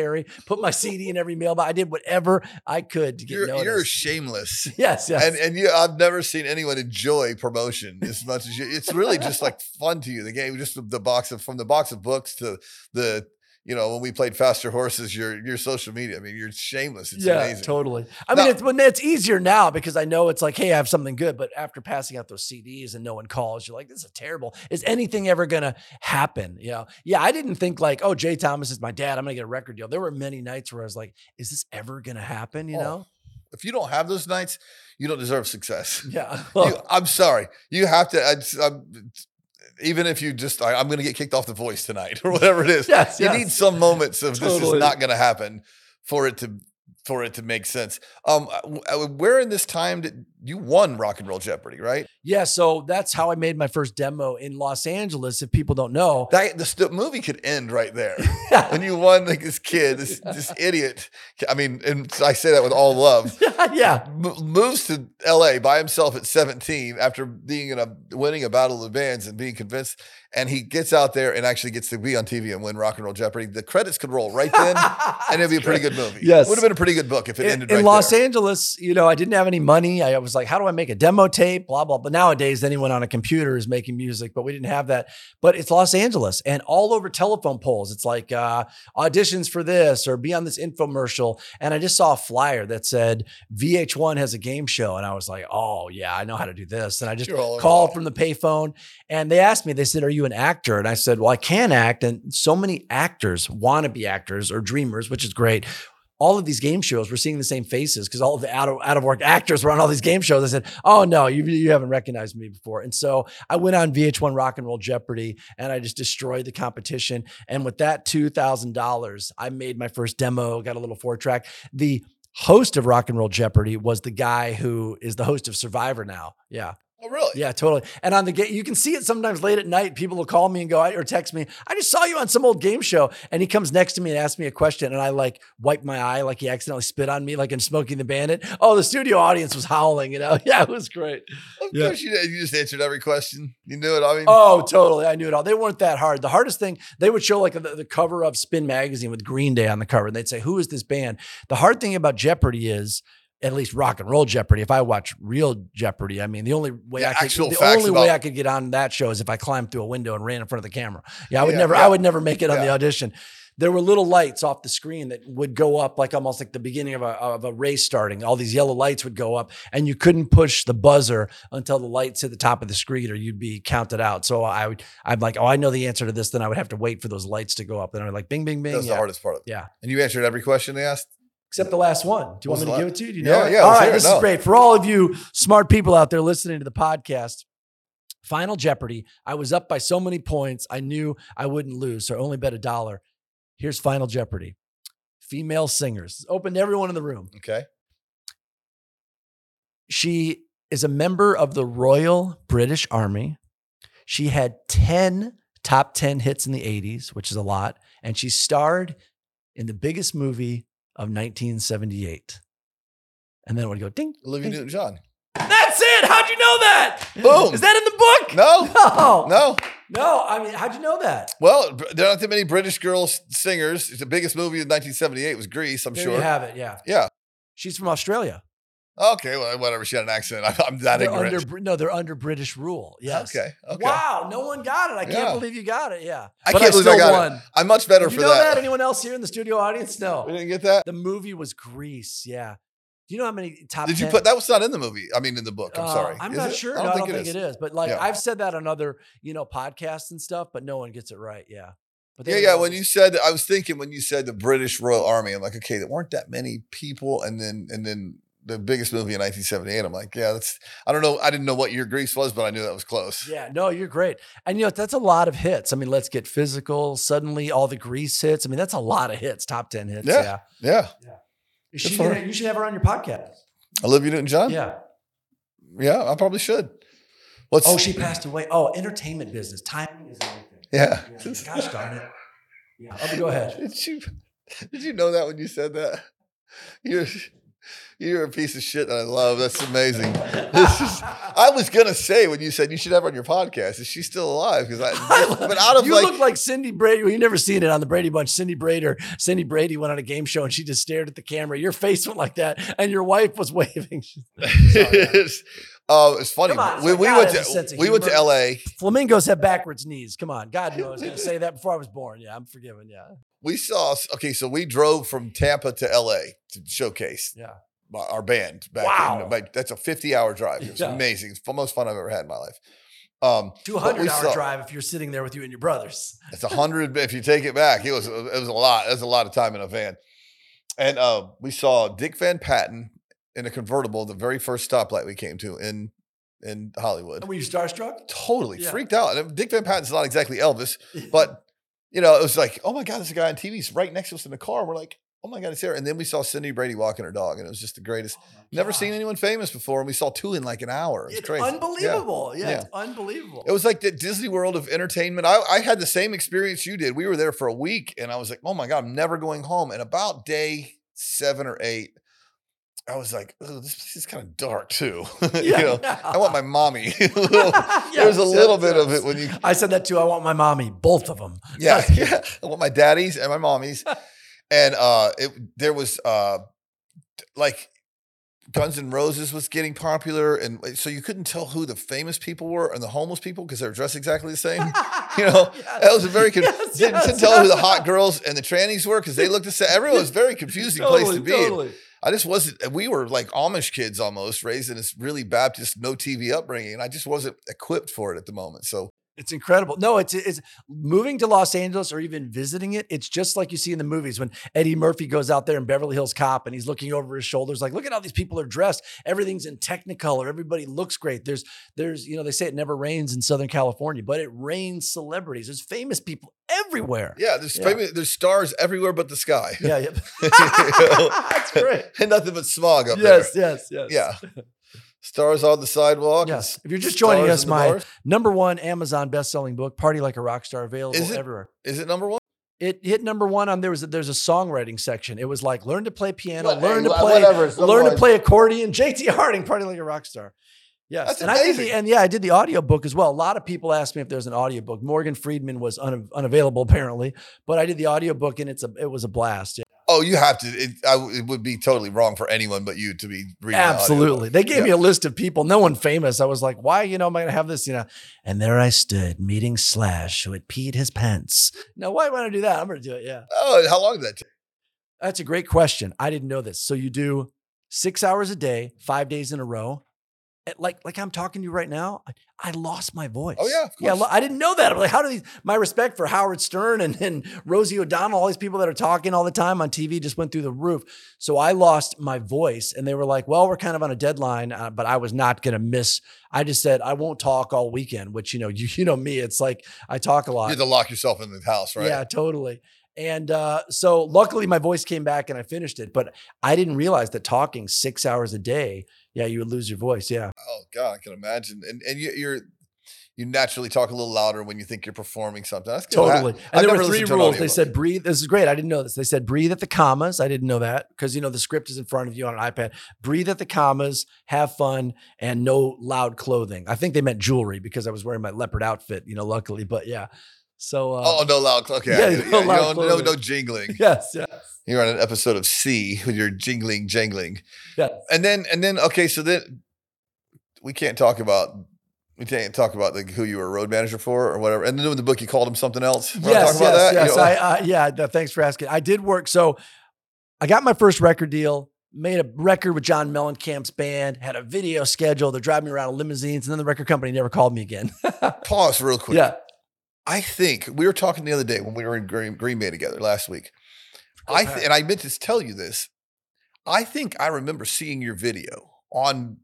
put my CD in every mailbox. I did whatever I could to get You're, noticed. you're shameless. yes, yes. And and you, I've never seen anyone enjoy promotion as much as you. It's really just like fun to you. The game, just the, the box of from the box of books to the you know when we played faster horses. Your your social media. I mean, you're shameless. It's yeah, amazing. totally. I Now- mean, it's, when it's easier now because I know it's like, hey, I have something good. But after passing out those CDs and no one calls, you're like, this is terrible. Is anything ever gonna happen? You know? Yeah, I didn't think like, oh, Jay Thomas is my dad. I'm gonna get a record deal. There were many nights where I was like, is this ever gonna happen? You Oh, know? If you don't have those nights, you don't deserve success. Yeah. You, I'm sorry. You have to. I, I'm, even if you just, I, I'm going to get kicked off the voice tonight or whatever it is. yes. you yes. need some moments of this is not going to happen for it to for it to make sense. Um, w- uh, where in this time did you won Rock and Roll Jeopardy? Right. yeah. So that's how I made my first demo in Los Angeles. If people don't know, That the st- movie could end right there when you won like this kid, this this idiot. I mean, and I say that with all love. yeah, mo- moves to LA by himself at 17 after being in a winning a battle of the bands and being convinced and he gets out there and actually gets to be on TV and win Rock and Roll Jeopardy. The credits could roll right then and it'd be a pretty good movie. Yes. Would have been a pretty good book if it in, ended in right Los there. Angeles, you know, I didn't have any money. I was like, how do I make a demo tape? Blah, blah. But nowadays, anyone on a computer is making music, but we didn't have that. But it's Los Angeles and all over telephone poles. It's like uh, auditions for this or be on this infomercial. And I just saw a flyer that said VH1 has a game show. And I was like, oh, yeah, I know how to do this. And I just called from the payphone and they asked me, they said, Are you an actor? And I said, Well, I can act. And so many actors want to be actors or dreamers, which is great. All of these game shows, we're seeing the same faces because all of the out of, out of work actors were on all these game shows. I said, Oh, no, you, you haven't recognized me before. And so I went on VH1 Rock and Roll Jeopardy and I just destroyed the competition. And with that $2,000, I made my first demo, got a little four track. The host of Rock and Roll Jeopardy was the guy who is the host of Survivor now. Yeah. Oh, really? Yeah, totally. And on the game, you can see it sometimes late at night. People will call me and go or text me. I just saw you on some old game show, and he comes next to me and asks me a question, and I like wipe my eye like he accidentally spit on me, like in Smokey and the Bandit. Oh, the studio audience was howling. You know, yeah, it was great. Of Yeah. course you did. You just answered every question. You knew it. I mean, Oh, totally. I knew it all. They weren't that hard. The hardest thing, they would show like the, the cover of Spin Magazine with Green Day on the cover, and they'd say, Who is this band? The hard thing about Jeopardy is, at least rock and roll Jeopardy. If I watch real Jeopardy, I mean, the only way Yeah, I could, the only way I could get on that show is if I climbed through a window and ran in front of the camera. Yeah, I would Yeah, never, yeah. I would never make it on the audition. There were little lights off the screen that would go up, like almost like the beginning of a, of a race starting. All these yellow lights would go up, and you couldn't push the buzzer until the lights hit the top of the screen, or you'd be counted out. So I would, I'm like, oh, I know the answer to this. Then I would have to wait for those lights to go up. Then I would like, bing, bing, bing. that was yeah. the hardest part of it. Yeah. And you answered every question they asked. Except the last one. Do you want me to give it to you? Do you Yeah, know? it? yeah, All right, it. this is No. great for all of you smart people out there listening to the podcast. Final Jeopardy. I was up by so many points. I knew I wouldn't lose, so I only bet a dollar. Here's Final Jeopardy. Female singers. Open to everyone in the room. Okay. She is a member of the Royal British Army. She had 10 top 10 hits in the 80s, which is a lot. And she starred in the biggest movie of 1978. And then it would go ding. Olivia ding. Newton John. That's it. How'd you know that? Boom. Is that in the book? No. No. No. No. I mean, how'd you know that? Well, there aren't that many British girl singers. The biggest movie in 1978 was Grease, I'm There sure. you have it. Yeah. Yeah. She's from Australia. Okay, well, whatever. She had an accent. I'm, I'm that They're ignorant. under, no, they're under British rule. Yes. Okay. Okay. Wow. No one got it. I can't Yeah. believe you got it. Yeah. I But can't believe I still got it. I'm much better Did you for know that. that? Anyone else here in the studio audience? No. We didn't get that. The movie was Grease. Yeah. Do you know how many top? Did you 10 put that was not in the movie? I mean, in the book. I'm Uh, sorry. I'm Is not it? sure. I No, don't, think, it is. But like Yeah. I've said that on other, you know, podcasts and stuff, but no one gets it right. Yeah. But Yeah, yeah. When you said, I was thinking when you said the British Royal Army, I'm like, okay, there weren't that many people, and then and then the biggest movie in 1978. I'm like, yeah, that's. I don't know. I didn't know what year Grease was, but I knew that was close. Yeah, no, you're great. And you know, that's a lot of hits. I mean, let's get physical. Suddenly all the grease hits. I mean, that's a lot of hits, top 10 hits. Yeah. Yeah. Yeah. You should, for you should have her on your podcast. Olivia Newton John. Yeah. Yeah, I probably should. What's? Oh, she passed away. Oh, entertainment business. Timing is everything. Yeah. Yeah. Gosh darn it. Yeah. Oh, go ahead. Did you did you know that when you said that? You're you're a piece of shit that I love. That's amazing. This is, I was gonna say when you said you should have her on your podcast. Is she still alive? Because I, but out of you like, look like Cindy Brady. Well, you never seen it on the Brady Bunch. Cindy Brady, Cindy Brady went on a game show and she just stared at the camera. Your face went like that, and your wife was waving. it's, uh, it's funny. Come on, we, we went has a sense to of we went to. L.A. Flamingos have backwards knees. Come on, God knew I was going to say that before I was born. Yeah, I'm forgiven. Yeah, We saw okay, so we drove from Tampa to L.A. to showcase yeah. our band. Back Wow. in, like, that's a 50 hour drive. It was Yeah. amazing. It's the most fun I've ever had in my life. Um, Two but hundred we hour saw- drive if you're sitting there with you and your brothers. It's a hundred if you take it back. It was it was a lot. It was a lot of time in a van. And uh, we saw Dick Van Patten in a convertible, the very first stoplight we came to in in Hollywood. And were you starstruck? Totally Yeah. freaked out. And Dick Van Patten's not exactly Elvis, but you know, it was like, oh my God, there's a guy on TV. He's right next to us in the car. And we're like, oh my God, he's here. And then we saw Cindy Brady walking her dog, and it was just the greatest. Oh never seen anyone famous before. And we saw two in like an hour. It It's crazy. Yeah. unbelievable. Yeah, Yeah. it's unbelievable. It was like the Disney World of entertainment. I, I had the same experience you did. We were there for a week, and I was like, "Oh my god, I'm never going home." And about day seven or eight, I was like, "Ugh, "This place is kind of dark too." you know, I want my mommy. There's a Yes, little yes, bit of it when you, I said that too. I want my mommy, both of them. yeah, yeah. I want my daddies and my mommies, and uh, it there was uh, like Guns N' Roses was getting popular, and so you couldn't tell who the famous people were and the homeless people because they were dressed exactly the same. You know, that was a very con- Yes, didn't, yes. tell who the hot girls and the trannies were because they looked the same. Everyone was a very confusing place to be. Totally. I just wasn't. We were like Amish kids almost, raised in this really Baptist, no TV upbringing, and I just wasn't equipped for it at the moment. So It's incredible. No, it's it's moving to Los Angeles or even visiting it. It's just like you see in the movies when Eddie Murphy goes out there in Beverly Hills Cop and he's looking over his shoulders, like, look at how these people are dressed. Everything's in Technicolor. Everybody looks great. There's there's you know they say it never rains in Southern California, but it rains celebrities. There's famous people everywhere. yeah, there's Yeah. famous, there's stars everywhere but the sky, Yeah, yep. You know? That's great. and nothing but smog up there. Yes, yes, yes. Yeah. Stars on the sidewalk. Yes. If you're just joining us, my bars. number one Amazon best-selling book, Party Like a Rock Star, available Is it- everywhere. is it number one? It hit number one on there was a, there's a songwriting section. It was like learn to play piano, What- learn to play, whatever, learn to play accordion. JT Harding, Party Like a Rock Star. Yes, That's and I did the and yeah, I did the audiobook as well. A lot of people asked me if there's an audiobook. Morgan Freeman was un, unavailable apparently, but I did the audiobook and it's a it was a blast. Yeah. Oh, you have to. It, I, it would be totally wrong for anyone but you to be reading. Absolutely. They gave Yeah. me a list of people, no one famous. I was like, why, you know, am I going to have this, you know? And there I stood meeting Slash, who had peed his pants. No, why would I do that? I'm going to do it. Yeah. Oh, how long did that take? That's a great question. I didn't know this. So you do six hours a day, five days in a row. And Like, like I'm talking to you right now, I, I lost my voice. Oh, yeah, of yeah. course. I didn't know that. I'm like, how do these? My respect for Howard Stern and, and Rosie O'Donnell, all these people that are talking all the time on TV, just went through the roof. So I lost my voice, and they were like, "Well, we're kind of on a deadline," uh, but I was not going to miss. I just said I won't talk all weekend, which you know, you you know me. It's like I talk a lot. You had to lock yourself in the house, right? Yeah, totally. And uh, so luckily my voice came back and I finished it, but I didn't realize that talking six hours a day, yeah, you would lose your voice. Yeah. Oh God, I can imagine. And and you, you're you naturally talk a little louder when you think you're performing something. That's good. Totally. I- And there were three listened to an rules. They said breathe. This is great. I didn't know this. They said breathe at the commas. I didn't know that because you know the script is in front of you on an iPad. Breathe at the commas, have fun, and no loud clothing. I think they meant jewelry because I was wearing my leopard outfit, you know, luckily. But yeah. So uh, Oh no loud. Okay, Yeah, no yeah, no, no, no jingling. yes, yes. You're on an episode of C with your jingling, jangling, Yes. and then and then okay, so then we can't talk about we can't talk about like who you were a road manager for or whatever. And then in the book, you called him something else. Yes, talk about yes. You yes. know, I, uh, yeah. th- thanks for asking. I did work. So I got my first record deal. Made a record with John Mellencamp's band. Had a video schedule. They're driving me around in limousines, and then the record company never called me again. pause real quick. yeah. I think we were talking the other day when we were in Green, Green Bay together last week. I th- and I meant to tell you this. I think I remember seeing your video on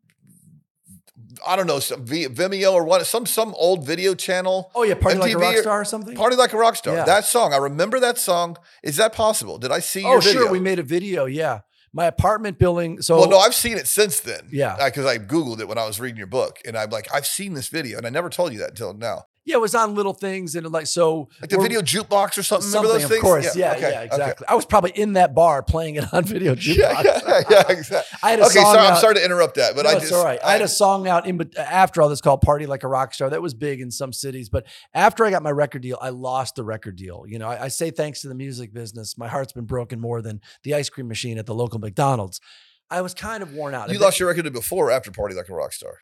I don't know some v- Vimeo or what some some old video channel. Oh yeah, party like a MTV rock star or something. Party like a rock star. Yeah. That song, I remember that song. Is that possible? Did I see oh your video? sure, we made a video. Yeah, my apartment building. So well, no, I've seen it since then. Yeah. Uh, because I googled it when I was reading your book, and I'm like, I've seen this video, and I never told you that until now. Yeah, it was on little things and like so. Like the video jukebox or something. Something, Remember those things? of things? course. Yeah, okay, yeah, okay. exactly. I was probably in that bar playing it on video jukebox. Yeah, yeah, yeah, yeah, exactly. I had a song. okay, song sorry, I'm sorry to interrupt that, but no, I just all right. I, had a song out in bet- after all this called "Party Like a Rock Star." That was big in some cities, but after I got my record deal, I lost the record deal. You know, I, I say thanks to the music business, my heart's been broken more than the ice cream machine at the local McDonald's. I was kind of worn out. you lost your record before or after Party Like a Rock Star.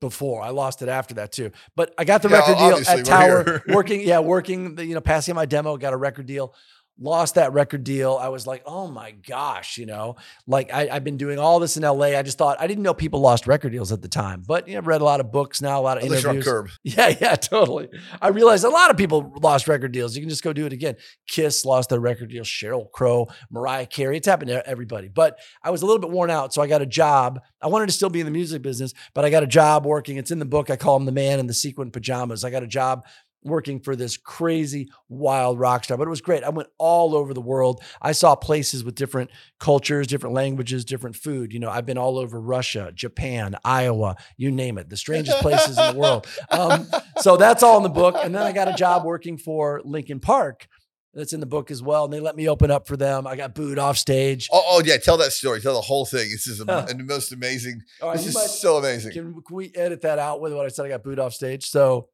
Before. I lost it after that too. But I got the Yeah, record deal at Tower, working, yeah, working, the, you know, passing my demo, got a record deal. Lost that record deal. I was like, oh my gosh, you know, like I, I've been doing all this in LA. I just thought I didn't know people lost record deals at the time, but you know, I've read a lot of books now, a lot of Unless interviews. curb. Yeah, yeah, totally. I realized a lot of people lost record deals. You can just go do it again. Kiss lost their record deal. Sheryl Crow, Mariah Carey. It's happened to everybody. But I was a little bit worn out, so I got a job. I wanted to still be in the music business, but I got a job working. It's in the book. I call him the man in the sequin pajamas. I got a job working for this crazy wild rock star but it was great i went all over the world i saw places with different cultures different languages different food you know i've been all over russia japan iowa you name it the strangest places in the world um, so that's all in the book. And then I got a job working for Linkin Park. That's in the book as well. And they let me open up for them. I got booed off stage. Oh, oh, yeah, tell that story. Tell the whole thing. This is Huh. the most amazing. Right, this is might- so amazing. Can, can we edit that out with what I said? I got booed off stage. So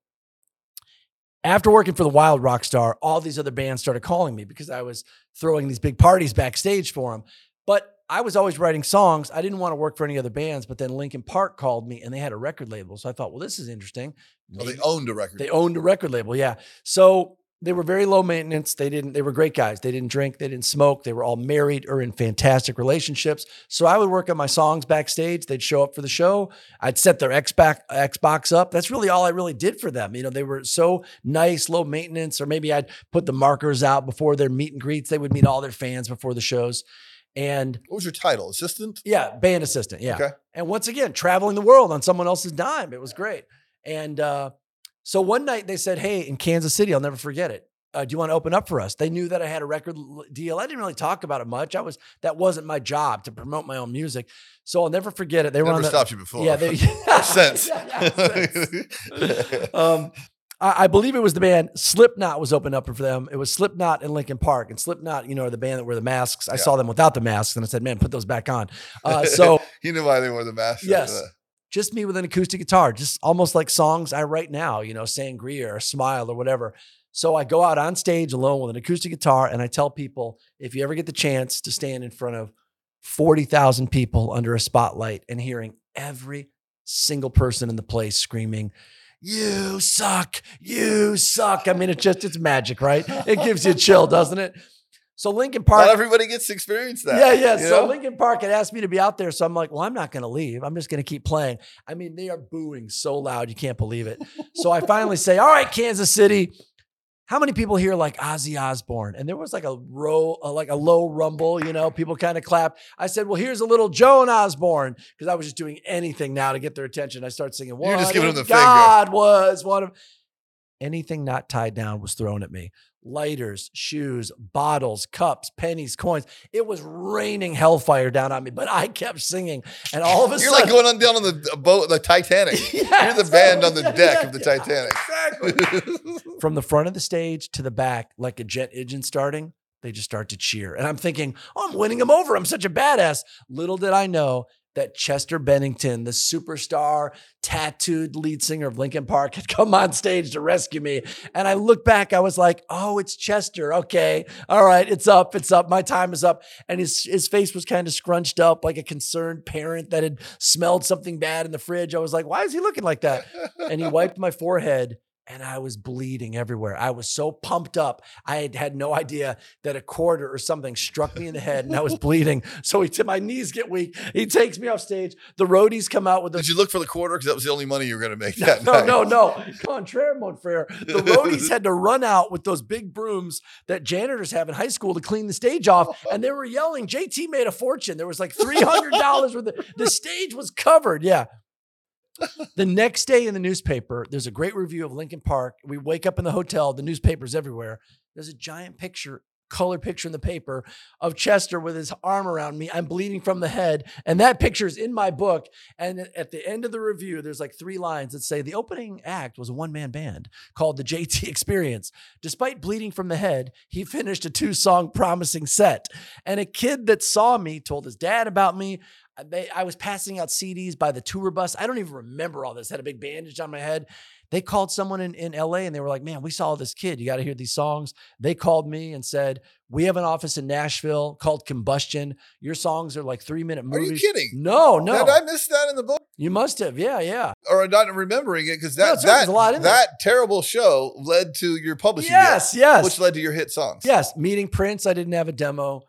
after working for the Wild Rock Star, all these other bands started calling me because I was throwing these big parties backstage for them. But I was always writing songs. I didn't want to work for any other bands. But then Linkin Park called me and they had a record label. So I thought, well, this is interesting. Oh, they owned a record. They owned a record label, yeah. So they were very low maintenance. They didn't. They were great guys. They didn't drink. They didn't smoke. They were all married or in fantastic relationships. So I would work on my songs backstage. They'd show up for the show. I'd set their Xbox Xbox up. That's really all I really did for them. You know, they were so nice, low maintenance. Or maybe I'd put the markers out before their meet and greets. They would meet all their fans before the shows. And what was your title? Assistant? yeah, band assistant. Yeah. Okay. And once again, traveling the world on someone else's dime. It was great. And uh, so one night they said, Hey, in Kansas City, I'll never forget it. uh, do you want to open up for us? They knew that I had a record deal. I didn't really talk about it much. I was that wasn't my job to promote my own music. So I'll never forget it. They were Never on the, stopped you before. Yeah, they, sense. Yeah, yeah, sense. um, I, I believe it was the band Slipknot was opening up for them. It was Slipknot and Linkin Park, and Slipknot, you know, are the band that wear the masks. I Yeah. saw them without the masks, and I said, "Man, put those back on." Uh, so he knew why they wore the masks. Yes. Just me with an acoustic guitar, just almost like songs I write now, you know, Sangria or Smile or whatever. So I go out on stage alone with an acoustic guitar and I tell people if you ever get the chance to stand in front of 40,000 people under a spotlight and hearing every single person in the place screaming, you suck, you suck. I mean, it's just, it's magic, right? It gives you a chill, doesn't it? So Linkin Park. Not everybody gets to experience that. Yeah, yeah. So know? Linkin Park had asked me to be out there. So I'm like, well, I'm not going to leave. I'm just going to keep playing. I mean, they are booing so loud. You can't believe it. So I finally say, all right, Kansas City. How many people here like Ozzy Osbourne? And there was like a row, uh, like a low rumble, you know, people kind of clap. I said, well, here's a little Joan Osborne because I was just doing anything now to get their attention. I start singing, You're just giving them the finger." God was one of anything not tied down was thrown at me. Lighters, shoes, bottles, cups, pennies, coins. It was raining hellfire down on me, but I kept singing. And all of a You're like sudden, going on down on the uh, boat, the Titanic. Yeah, You're the band on the yeah, deck yeah, of the Titanic. Exactly. From the front of the stage to the back, like a jet engine starting, they just start to cheer. And I'm thinking, oh, I'm winning them over. I'm such a badass. Little did I know that Chester Bennington, the superstar tattooed lead singer of Linkin Park, had come on stage to rescue me. And I look back, I was like, oh, it's Chester. Okay. All right. It's up. It's up. My time is up. And his, his face was kind of scrunched up like a concerned parent that had smelled something bad in the fridge. I was like, why is he looking like that? and he wiped my forehead and I was bleeding everywhere. I was so pumped up. I had had no idea that a quarter or something struck me in the head and I was bleeding. So he, my knees get weak. He takes me off stage. The roadies come out with the Did you look for the quarter? Because that was the only money you were going to make no, that no, night. no, no. Contraire, mon frere. The roadies had to run out with those big brooms that janitors have in high school to clean the stage off. And they were yelling, JT made a fortune. There was like $300 worth of the stage was covered. Yeah. The next day in the newspaper, there's a great review of Linkin Park. We wake up in the hotel, the newspaper's everywhere. There's a giant picture, color picture in the paper of Chester with his arm around me. I'm bleeding from the head. And that picture is in my book. And at the end of the review, there's like three lines that say the opening act was a one man band called the JT Experience. Despite bleeding from the head, he finished a two song promising set. And a kid that saw me told his dad about me. They, I was passing out CDs by the tour bus. I don't even remember all this. Had a big bandage on my head. They called someone in, in LA and they were like, man, we saw this kid. You got to hear these songs. They called me and said, we have an office in Nashville called Combustion. Your songs are like three minute movies. Are you kidding? No, no. Did I miss that in the book? you must have. Yeah, yeah. Or I'm not remembering it because No, that right, that, a lot there. that terrible show led to your publishing Yes, deal, yes. which led to your hit songs. Yes, meeting Prince. I didn't have a demo.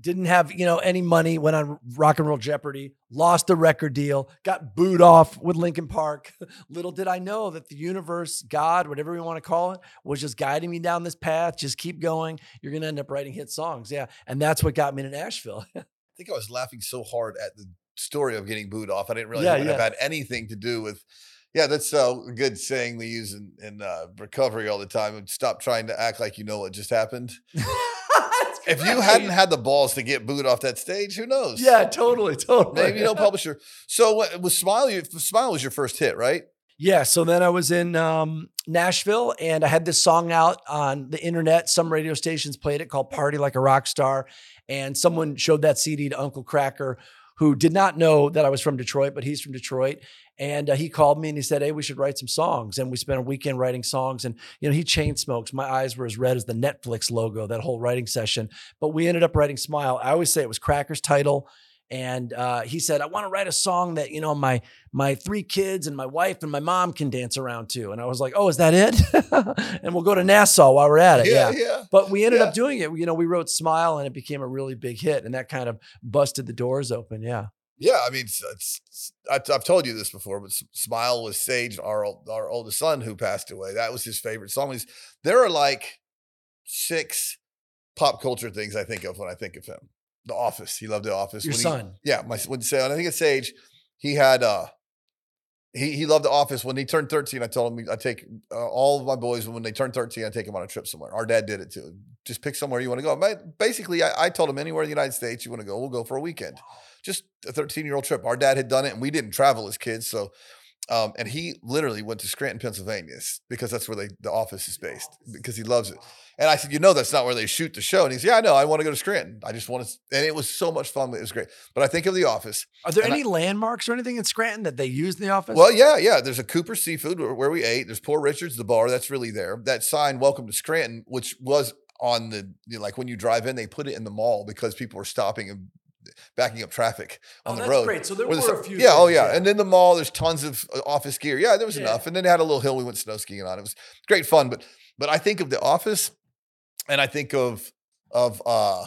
Didn't have you know any money. Went on Rock and Roll Jeopardy. Lost the record deal. Got booed off with Linkin Park. Little did I know that the universe, God, whatever you want to call it, was just guiding me down this path. Just keep going. You're gonna end up writing hit songs. Yeah, and that's what got me to Nashville. I think I was laughing so hard at the story of getting booed off. I didn't really Yeah, yeah. had anything to do with. Yeah, that's a good saying we use in, in uh, recovery all the time. Stop trying to act like you know what just happened. If you hadn't had the balls to get booed off that stage, who knows? yeah, totally, totally. maybe no publisher. So what was Smile? Your, Smile was your first hit, right? Yeah. So then I was in um, Nashville and I had this song out on the internet. Some radio stations played it called Party Like a Rock Star. And someone showed that CD to Uncle Kracker, who did not know that I was from Detroit, but he's from Detroit. And uh, he called me and he said, Hey, we should write some songs. And we spent a weekend writing songs. And, you know, he chain smokes. My eyes were as red as the Netflix logo, that whole writing session. But we ended up writing Smile. I always say it was Kracker's title. And uh, he said, I want to write a song that, you know, my my three kids and my wife and my mom can dance around to. And I was like, oh, is that it? and we'll go to Nassau while we're at it. Yeah. yeah. But we ended Yeah. up doing it. You know, we wrote Smile and it became a really big hit. And that kind of busted the doors open. Yeah. Yeah, I mean, it's, it's, I've told you this before, but "Smile" was Sage, our our oldest son, who passed away. That was his favorite song. He's, there are like six pop culture things I think of when I think of him. The Office. He loved The Office. Your When he- son. yeah, my when say I think it's Sage. He had uh, he he loved The Office. When he turned 13, I told him I take uh, all of my boys when they turn 13, I take them on a trip somewhere. Our dad did it too. Just pick somewhere you want to go. My, basically, I, I told him anywhere in the United States you want to go, we'll go for a weekend. Just a 13 year old trip. Our dad had done it, and we didn't travel as kids, so. Um, and he literally went to Scranton, Pennsylvania, because that's where they, the office is based, because he loves it. And I said, you know, that's not where they shoot the show. And he said, yeah, I know. I want to go to Scranton. I just want to. And it was so much fun. It was great. But I think of The Office. Are there And I- any landmarks or anything in Scranton that they use in the office? Well, yeah, yeah. There's a Cooper Seafood where, where we ate. There's Poor Richard's, the bar. That's really there. That sign, Welcome to Scranton, which was on the, you know, like when you drive in, they put it in the mall because people are stopping and backing up traffic on Oh, the that's road. great. So there Where the were a few Yeah, oh yeah. yeah. And then the mall, there's tons of uh, office gear. Yeah, there was Yeah. enough. And then they had a little hill we went snow skiing on. It was great fun. But but I think of the office and I think of of uh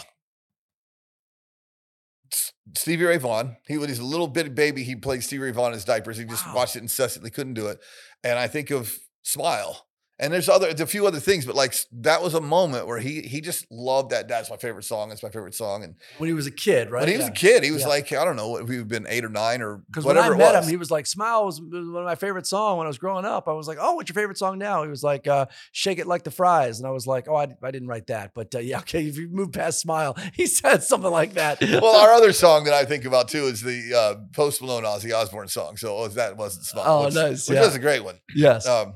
Stevie Ray Vaughan. He when he's a little bit baby, he played Stevie Ray Vaughan in his diapers. He just Wow. watched it incessantly, couldn't do it. And I think of Smile. And there's other there's a few other things, but like that was a moment where he he just loved that. That's my favorite song. It's my favorite song. And when he was a kid, right? when he was a kid, he was Yeah. like I don't know, what we've been eight or nine or Because when I met him, he was like, "Smile was one of my favorite songs when I was growing up." I was like, "Oh, what's your favorite song now?" He was like, uh, "Shake It Like the Fries," and I was like, "Oh, I, I didn't write that, but uh, yeah, okay." If you move past "Smile," he said something like that. well, our other song that I think about too is the uh, Post Malone Ozzy Osbourne song. So oh, that wasn't Smile. Oh, which, nice, Which yeah. was a great one. yes, Um,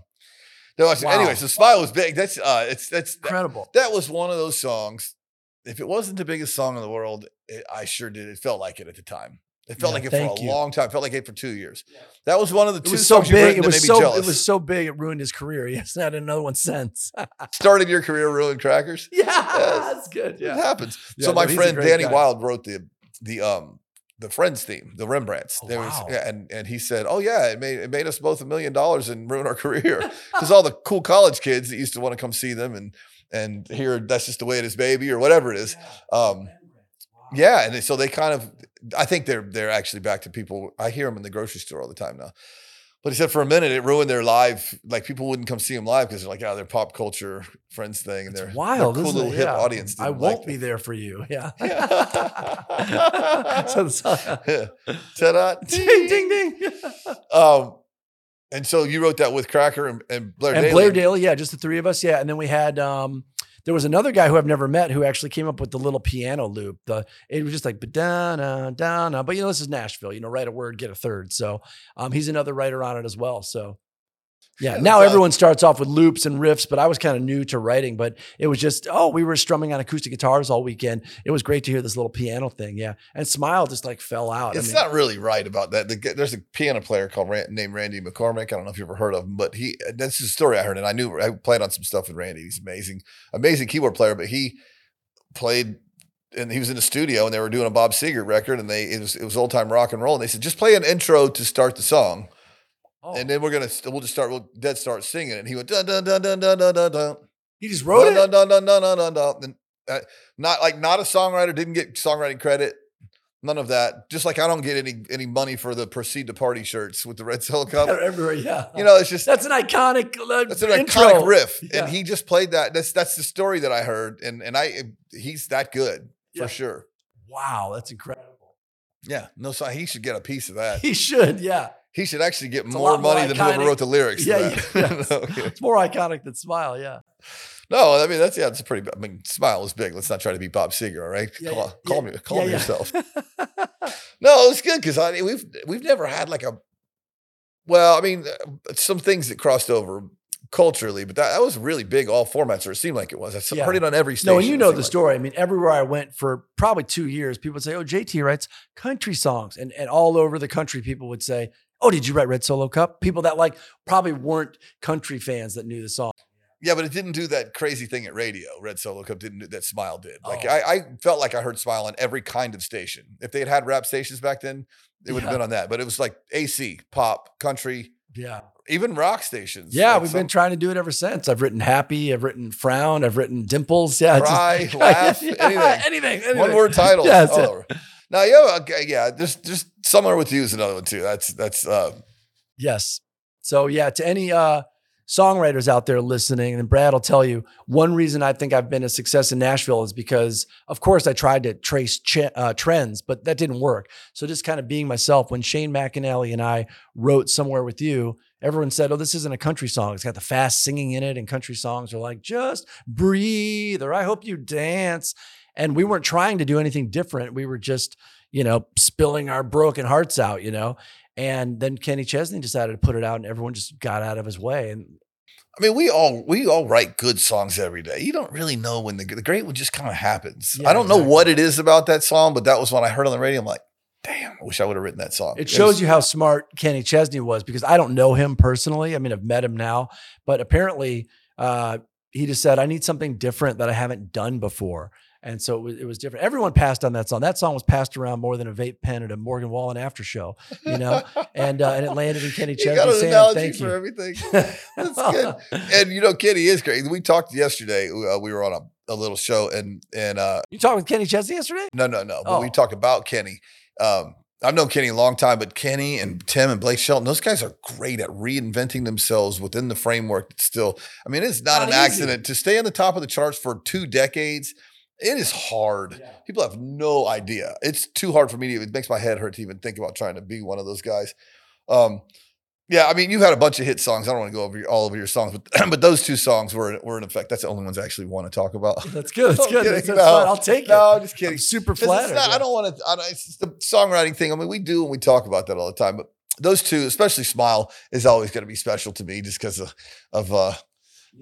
no, I- Wow. anyway, so Smile was big. That's uh, it's that's incredible. that was one of those songs. If it wasn't the biggest song in the world, it, I sure did. It felt like it at the time. It felt Yeah, like it for a you. long time. It felt like it for two years. That was one of the It two was so songs big. written It that was made me so. jealous. It was so big. It ruined his career. He hasn't had another one since. Started your career ruined Kracker's. yeah, Yes. that's good. Yeah. It happens. Yeah, so no, my he's friend Danny guy. Wild wrote the the um the Friends theme, the Rembrandts. Oh, There was- wow. yeah, and and he said, "Oh yeah, it made it made us both a million dollars and ruin our career because all the cool college kids that used to want to come see them and and hear that's just the way it is, baby, or whatever it is. Um, yeah, and so they kind of, I think they're they're actually back to people. I hear them in the grocery store all the time now. But he said for a minute it ruined their live. Like people wouldn't come see them live because they're like, oh, they're pop culture friends thing, and they're wild. they're cool little it? hip Yeah. audience. I won't like be them. there for you. Yeah. Yeah. so Ta-da. ding ding ding. Um, and so you wrote that with Kracker and, and Blair and Daly. Blair Daly, yeah, just the three of us, yeah. And then we had um there was another guy who I've never met who actually came up with the little piano loop. The it was just like da da but you know this is Nashville, you know, write a word, get a third. So um he's another writer on it as well. So yeah, now uh, everyone starts off with loops and riffs, but I was kind of new to writing, but it was just, oh, we were strumming on acoustic guitars all weekend. It was great to hear this little piano thing. Yeah. And Smile just like fell out. I It's mean, not really right about that. The, there's a piano player called Ran, named Randy McCormick. I don't know if you've ever heard of him, but he that's the story I heard, and I knew I played on some stuff with Randy. He's amazing, amazing keyboard player. But he played, and he was in the studio, and they were doing a Bob Seger record, and they it was it was old time rock and roll, and they said just play an intro to start the song, oh, and then we're gonna st- we'll just start we'll dead start singing, and he went dun dun dun dun dun dun dun dun. he just wrote dun, it. Dun, dun, dun, dun, dun, dun, dun. Uh, not like not a songwriter, didn't get songwriting credit. None of that. Just like I don't get any any money for the proceed to party shirts with the red cell cup. Everywhere, yeah. You know, it's just That's an iconic uh, that's an intro. iconic riff, Yeah. and he just played that. That's that's the story that I heard, and and I he's that good Yeah. for sure. Wow, that's incredible. Yeah, no, so he should get a piece of that. He should, yeah. He should actually get more more money than whoever wrote the lyrics. Yeah, yeah, okay. It's more iconic than Smile, yeah. No, I mean that's yeah, it's a pretty. I mean, smile is big. Let's not try to be Bob Seger, all right? Yeah, call call me, call me yourself. No, it's good because I we've we've never had like a. Well, I mean, uh, some things that crossed over culturally, but that, that was really big. All formats, or it seemed like it was. I Yeah. heard it on every station. No, and you know the like. story. I mean, everywhere I went for probably two years, people would say, Oh, JT writes country songs. And, and all over the country, people would say, Oh, did you write Red Solo Cup? People that like probably weren't country fans that knew the song. Yeah, but it didn't do that crazy thing at radio. Red Solo Cup didn't do that. Smile did. Like Oh. I, I felt like I heard Smile on every kind of station. If they had had rap stations back then, it would have been on that. But it was like AC, pop, country, Yeah. even rock stations. Yeah, Like we've some- been trying to do it ever since. I've written happy, I've written frown, I've written dimples. Yeah. Cry, just- laugh, Yeah, anything. anything. anything. one word title. Yeah, Now, yeah, okay, yeah. There's just somewhere with you is another one too. That's that's uh, Yes. So yeah, to any uh songwriters out there listening, and Brad will tell you one reason I think I've been a success in Nashville is because, of course, I tried to trace ch- uh, trends, but that didn't work. So just kind of being myself. When Shane McAnally and I wrote "Somewhere with You," everyone said, "Oh, this isn't a country song. It's got the fast singing in it." And country songs are like, "Just breathe," or "I hope you dance." And we weren't trying to do anything different. We were just, you know, spilling our broken hearts out, you know. And then Kenny Chesney decided to put it out, and everyone just got out of his way. And I mean, we all we all write good songs every day. You don't really know when the the great one just kind of happens. Yeah, I don't know what it is about that song, but that was when I heard on the radio. I'm like, damn, I wish I would have written that song. it shows you how smart Kenny Chesney was because I don't know him personally. I mean, I've met him now, but apparently uh, he just said, I need something different that I haven't done before. And so it was, it was different. Everyone passed on that song. That song was passed around more than a vape pen at a Morgan Wallen after show, you know, and uh, and it landed in Kenny You got Chesney an analogy "Thank for you." everything. That's good. And you know, Kenny is great. We talked yesterday. Uh, we were on a, a little show, and and uh, You talked with Kenny Chesney yesterday? no, no, no. But we Oh. talked about Kenny. Um, I've known Kenny a long time, but Kenny and Tim and Blake Shelton, those guys are great at reinventing themselves within the framework. Still, I mean, it's not, Not an easy. accident to stay on the top of the charts for two decades. It is hard. People have no idea. It's too hard for me to. It makes my head hurt to even think about trying to be one of those guys. Um, yeah, I mean, you had a bunch of hit songs. I don't want to go over your, all over your songs, but but those two songs were were in effect. That's the only ones I actually want to talk about. That's good. That's good. That's, that's No. fine. I'll take it. No, I'm just kidding. I'm super flattered. not- yeah. I don't want to. I don't, it's just the songwriting thing. I mean, we do and we talk about that all the time. But those two, especially "Smile," is always going to be special to me just because of of uh,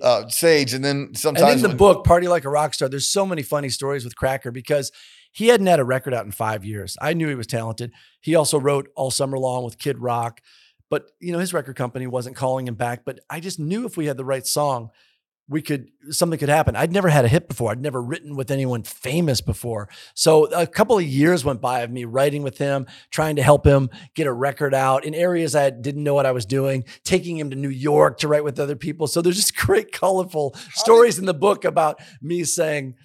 uh, Sage. And then sometimes And in the when- book, Party Like a Rock Star, there's so many funny stories with Kracker because he hadn't had a record out in five years. I knew he was talented. He also wrote All Summer Long with Kid Rock, but you know his record company wasn't calling him back. But I just knew if we had the right song, we could something could happen. I'd never had a hit before. I'd never written with anyone famous before. So a couple of years went by of me writing with him, trying to help him get a record out in areas I didn't know what I was doing, taking him to New York to write with other people. So there's just great, colorful stories in the book about me saying,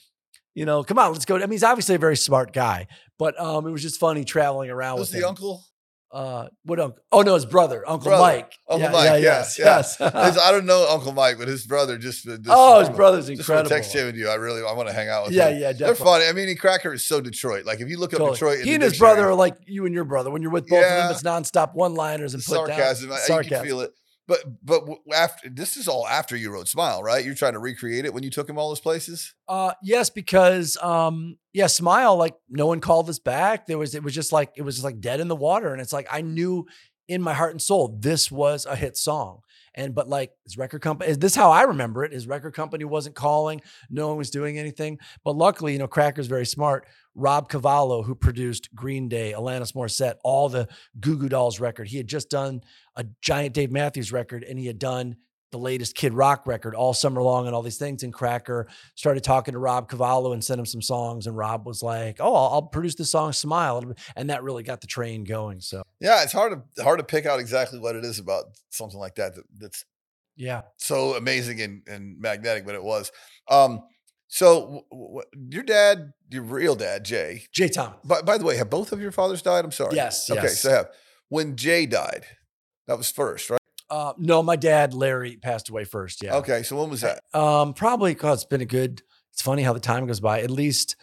you know, come on, let's go. I mean, he's obviously a very smart guy, but um, it was just funny traveling around was with the him. uncle. Uh, what uncle? Oh no, his brother, Uncle Brother. Mike. Uncle Yeah, Mike, yeah, yes, yes. I don't know Uncle Mike, but his brother just. just oh, his brother's Just incredible. text with you, I really I want to hang out with Yeah, him. yeah, They're funny. I mean, he Kracker is so Detroit. Like if you look up Totally. Detroit, He and his brother are like you and your brother. When you're with both of them, it's nonstop one-liners and the put sarcasm. down I- You can feel it. But but after this is all after you wrote Smile, right? You're trying to recreate it when you took him all those places. Uh, yes, because um, yeah, Smile, like no one called us back. There was it was just like it was just like dead in the water, and it's like I knew in my heart and soul this was a hit song. And but like his record company, is this is how I remember it. His record company wasn't calling, no one was doing anything. But luckily, you know, Kracker's very smart. Rob Cavallo, who produced Green Day, Alanis Morissette, all the Goo Goo Dolls record, he had just done a giant Dave Matthews record, and he had done the latest Kid Rock record all summer long, and all these things. And Kracker started talking to Rob Cavallo and sent him some songs, and Rob was like, "Oh, I'll, I'll produce the song Smile," and that really got the train going. So Yeah, it's hard to hard to pick out exactly what it is about something like that, that that's yeah, so amazing and, and magnetic, but it was. Um, so w- w- your dad, your real dad, Jay. Jay Thomas. By, by the way, have both of your fathers died? I'm sorry. Yes, Okay, yes. so have. When Jay died, that was first, right? Uh, no, my dad Larry passed away first. Yeah. Okay, so when was that? Um, probably because it's been a good. It's funny how the time goes by. At least,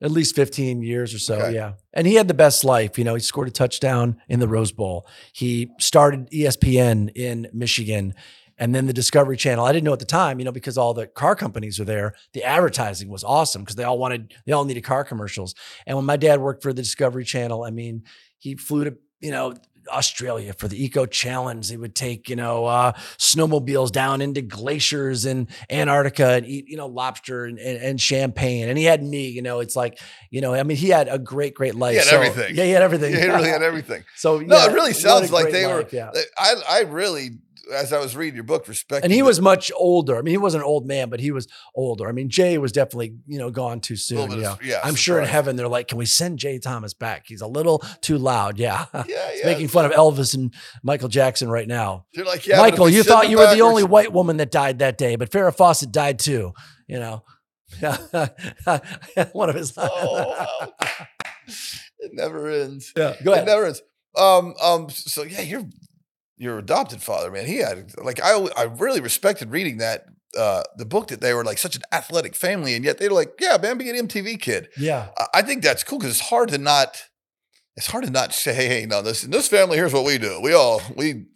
at least fifteen years or so. Okay. Yeah, and he had the best life. You know, he scored a touchdown in the Rose Bowl. He started ESPN in Michigan, and then the Discovery Channel. I didn't know at the time, you know, because all the car companies are there. The advertising was awesome because they all wanted, they all needed car commercials. And when my dad worked for the Discovery Channel, I mean, he flew to, you know. Australia for the Eco Challenge. He would take, you know, uh, snowmobiles down into glaciers in Antarctica and eat, you know, lobster and, and, and champagne. And he had me, you know, it's like, you know, I mean, he had a great, great life. He had So- everything. Yeah, he had everything. He really had everything. So No, it really sounds like they were. yeah. I I really, as I was reading your book, respect. And he was much older. I mean, he wasn't an old man, but he was older. I mean, Jay was definitely, you know, gone too soon. Yeah. of- yeah, I'm sure in heaven they're like, can we send Jay Thomas back? He's a little too loud. Yeah. yeah, yeah. making fun of Elvis and Michael Jackson right now. They're like, yeah, Michael, you thought you were the only white woman that died that day, but Farrah Fawcett died too. You know, one of his. Oh, it never ends. yeah, go ahead. It never ends. Um, um. So yeah, you're your adopted father, man, he had like I I really respected reading that uh the book that they were like such an athletic family, and yet they were like, yeah, man, be an MTV kid. Yeah. I- think that's cool because it's hard to not it's hard to not say, hey, no, this in this family, here's what we do. We all we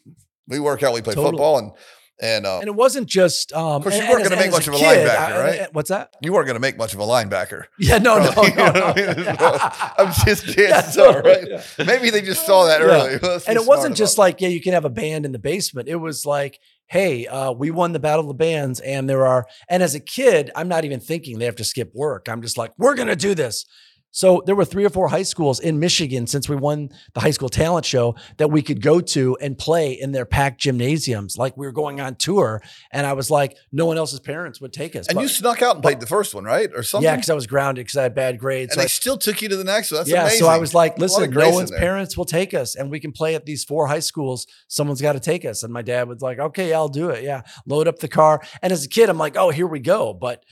we work out, we play Totally. football, and and uh, And it wasn't just. Um, Of course, you and- weren't gonna make much as of a kid, linebacker, I- right? I- what's that? you weren't going to make much of a linebacker. Yeah, no, no, You no, I no. mean? I'm just kidding. Yeah, totally, right? Maybe they just saw that Yeah. early. And it wasn't just like yeah you can have a band in the basement it was like hey uh, we won the battle of the bands and there are and as a kid i'm not even thinking they have to skip work i'm just like we're gonna do this so there were three or four high schools in michigan since we won the high school talent show that we could go to and play in their packed gymnasiums like we were going on tour and i was like no one else's parents would take us. And But- you snuck out and played the first one, right? Or something? yeah because i was grounded because i had bad grades and so I- they still took you to the next one. That's yeah, amazing. so I was like, A lot of listen, no one's parents will take us and we can play at these four high schools. Someone's got to take us. And my dad was like, okay, I'll do it. Yeah. Load up the car. And as a kid, I'm like, oh, here we go. But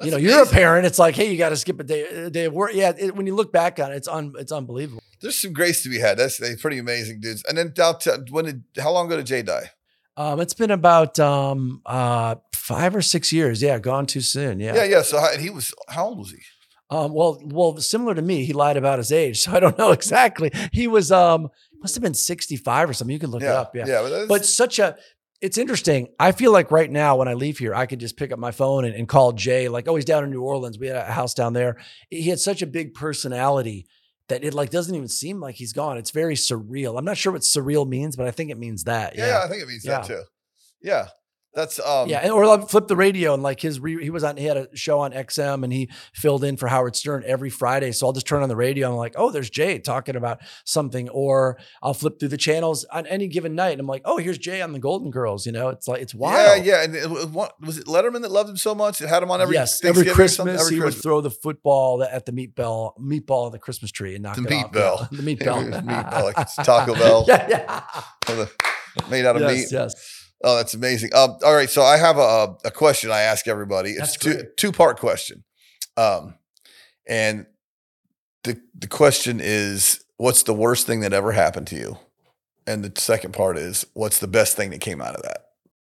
you know, That's you're a parent. It's like, hey, you got to skip a day, a day of work. Yeah. It, when you look back on it, it's un, it's unbelievable. There's some grace to be had. That's they pretty amazing dudes. And then when did how long ago did Jay die? Um, it's been about um, uh, five or six years. Yeah. Gone too soon. Yeah. Yeah, yeah. So how, he was how old was he? Um, well, well, similar to me, he lied about his age. So I don't know exactly. He was, um, must have been 65 or something. You can look it up. Yeah. yeah. But, but such a it's interesting. I feel like right now when i leave here i could just pick up my phone and, and call jay. Like oh he's down in new orleans. We had a house down there. He had such a big personality that it like doesn't even seem like he's gone. It's very surreal. I'm not sure what surreal means but i think it means that. Yeah, yeah. Yeah, I think it means that too. Yeah, that's um. yeah, or like flip the radio and like his re, he was on he had a show on XM and he filled in for Howard Stern every Friday. So I'll just turn on the radio and I'm like, oh, there's Jay talking about something, or I'll flip through the channels on any given night and I'm like, oh, here's Jay on the Golden Girls. You know, it's like it's wild. Yeah, yeah, and it was, what- was it Letterman that loved him so much? It had him on every yes, every Christmas? Every he Christmas. would throw the football at the meat bell, meatball of the Christmas tree and knock The it meat off. bell. The meat bell, meat bell, like it's Taco Bell. yeah, yeah. made out of yes, meat. yes. Oh, that's amazing. Um, all right, so I have a, a question I ask everybody. It's That's two great. two part question, um, and the the question is, what's the worst thing that ever happened to you? And the second part is, what's the best thing that came out of that?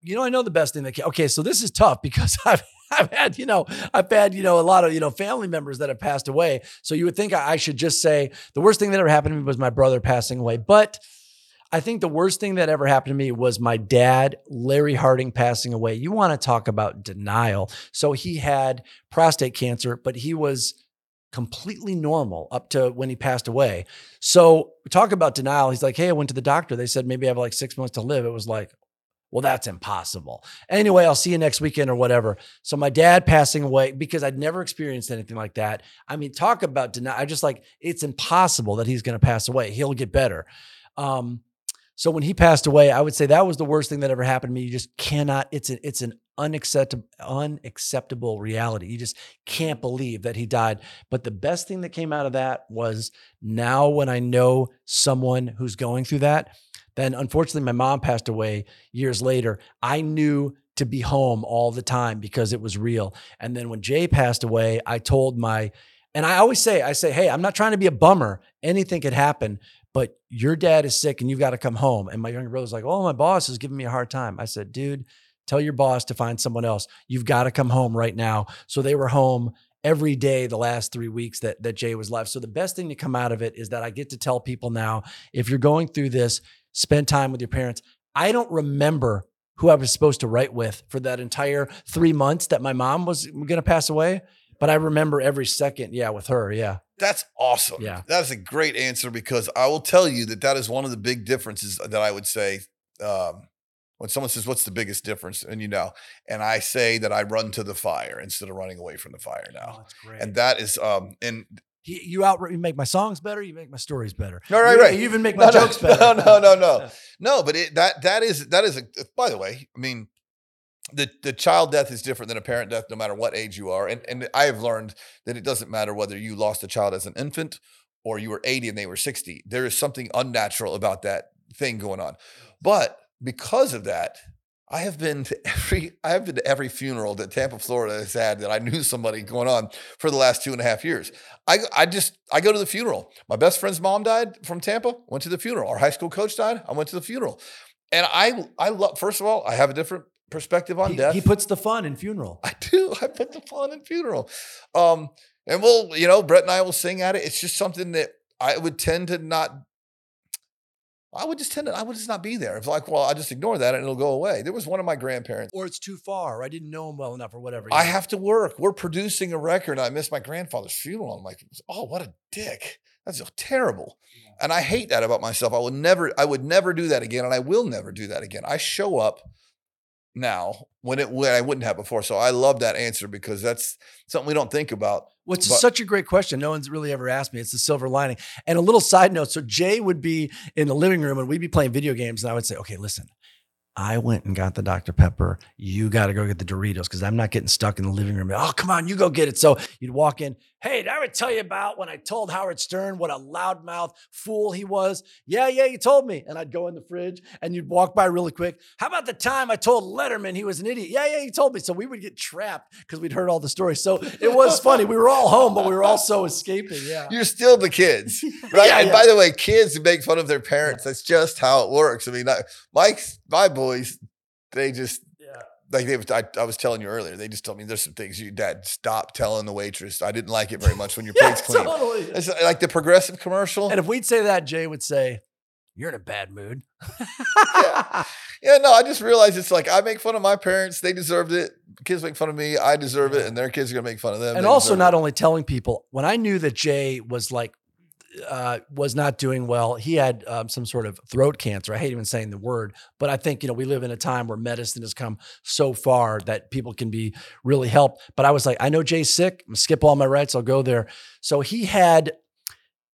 you know, I know the best thing that can. Okay, so this is tough because I've I've had you know I've had you know a lot of you know family members that have passed away. So you would think I, I should just say the worst thing that ever happened to me was my brother passing away, but. I think the worst thing that ever happened to me was my dad, Larry Harding, passing away. You want to talk about denial. So he had prostate cancer, but he was completely normal up to when he passed away. So talk about denial. He's like, Hey, I went to the doctor. They said maybe I have like six months to live. It was like, well, that's impossible. Anyway, I'll see you next weekend or whatever. So my dad passing away because I'd never experienced anything like that. I mean, talk about denial. I just like it's impossible that he's going to pass away. He'll get better. Um, so when he passed away, I would say that was the worst thing that ever happened to me. You just cannot. It's an it's an unacceptable unacceptable reality. You just can't believe that he died. But the best thing that came out of that was now when I know someone who's going through that, then unfortunately my mom passed away years later. I knew to be home all the time because it was real. And then when Jay passed away, I told my and I always say, I say, hey, I'm not trying to be a bummer. Anything could happen, but your dad is sick and you've got to come home. And my younger brother's like, oh, my boss is giving me a hard time. I said, dude, tell your boss to find someone else. You've got to come home right now. So they were home every day the last three weeks that, that Jay was left. So the best thing to come out of it is that I get to tell people now, if you're going through this, spend time with your parents. I don't remember who I was supposed to write with for that entire three months that my mom was going to pass away. But I remember every second, yeah, with her, yeah. That's awesome. Yeah. That is a great answer because I will tell you that that is one of the big differences that I would say. Um, when someone says, What's the biggest difference? And you know, and I say that I run to the fire instead of running away from the fire now. that's great. And that is, um, and He, you out you make my songs better. You make my stories better. No, right, You- right. You even make my no, jokes no, better. No, no, no, no, no. But it, that that is that is a. By the way, I mean, the the child death is different than a parent death, no matter what age you are. And and I have learned that it doesn't matter whether you lost a child as an infant or you were eighty and they were sixty. There is something unnatural about that thing going on. But because of that, I have been to every I have been to every funeral that Tampa, Florida has had that I knew somebody going on for the last two and a half years. I I just I go to the funeral. My best friend's mom died from Tampa. Went to the funeral. Our high school coach died. I went to the funeral. and I I love. First of all, I have a different perspective on He, death. he puts the fun in funeral. I do. I put the fun in funeral. Um, and we'll, you know, Brett and I will sing at it. It's just something that I would tend to not. I would just tend to. I would just not be there. It's like, well, I just ignore that and it'll go away. There was one of my grandparents. Or it's too far. Or I didn't know him well enough, or whatever. I have to work. We're producing a record. I missed my grandfather's funeral. I'm like, oh, what a dick. That's so terrible. And I hate that about myself. I would never, I would never do that again, and I will never do that again. I show up now when it when I wouldn't have before. So I love that answer because that's something we don't think about. Which is such a great question. No one's really ever asked me. It's the silver lining. And a little side note. So Jay would be in the living room and we'd be playing video games. And I would say, okay, listen, I went and got the Dr. Pepper. You got to go get the Doritos because I'm not getting stuck in the living room. Oh, come on, you go get it. So you'd walk in. Hey, did I ever tell you about when I told Howard Stern what a loudmouth fool he was? Yeah, yeah, you told me. And I'd go in the fridge and you'd walk by really quick. How about the time I told Letterman he was an idiot? Yeah, yeah, you told me. So we would get trapped because we'd heard all the stories. So it was funny. We were all home, but we were also escaping. Yeah. You're still the kids, right? Yeah, and yeah. by the way, kids make fun of their parents. That's just how it works. I mean, I, Mike's my boys, they just Yeah. like they. I, I was telling you earlier. They just told me there's some things you, Dad, stop telling the waitress. I didn't like it very much when your Yeah, plate's clean. totally. It's uh, like the progressive commercial. And if we'd say that, Jay would say, You're in a bad mood. Yeah, no, I just realized it's like I make fun of my parents. They deserved it. Kids make fun of me. I deserve it. And their kids are going to make fun of them. and also not it. only telling people when i knew that jay was like uh, was not doing well. He had um, some sort of throat cancer. I hate even saying the word but i think you know we live in a time where medicine has come so far that people can be really helped. But i was like i know jay's sick. I'm skip all my rights. I'll go there. So he had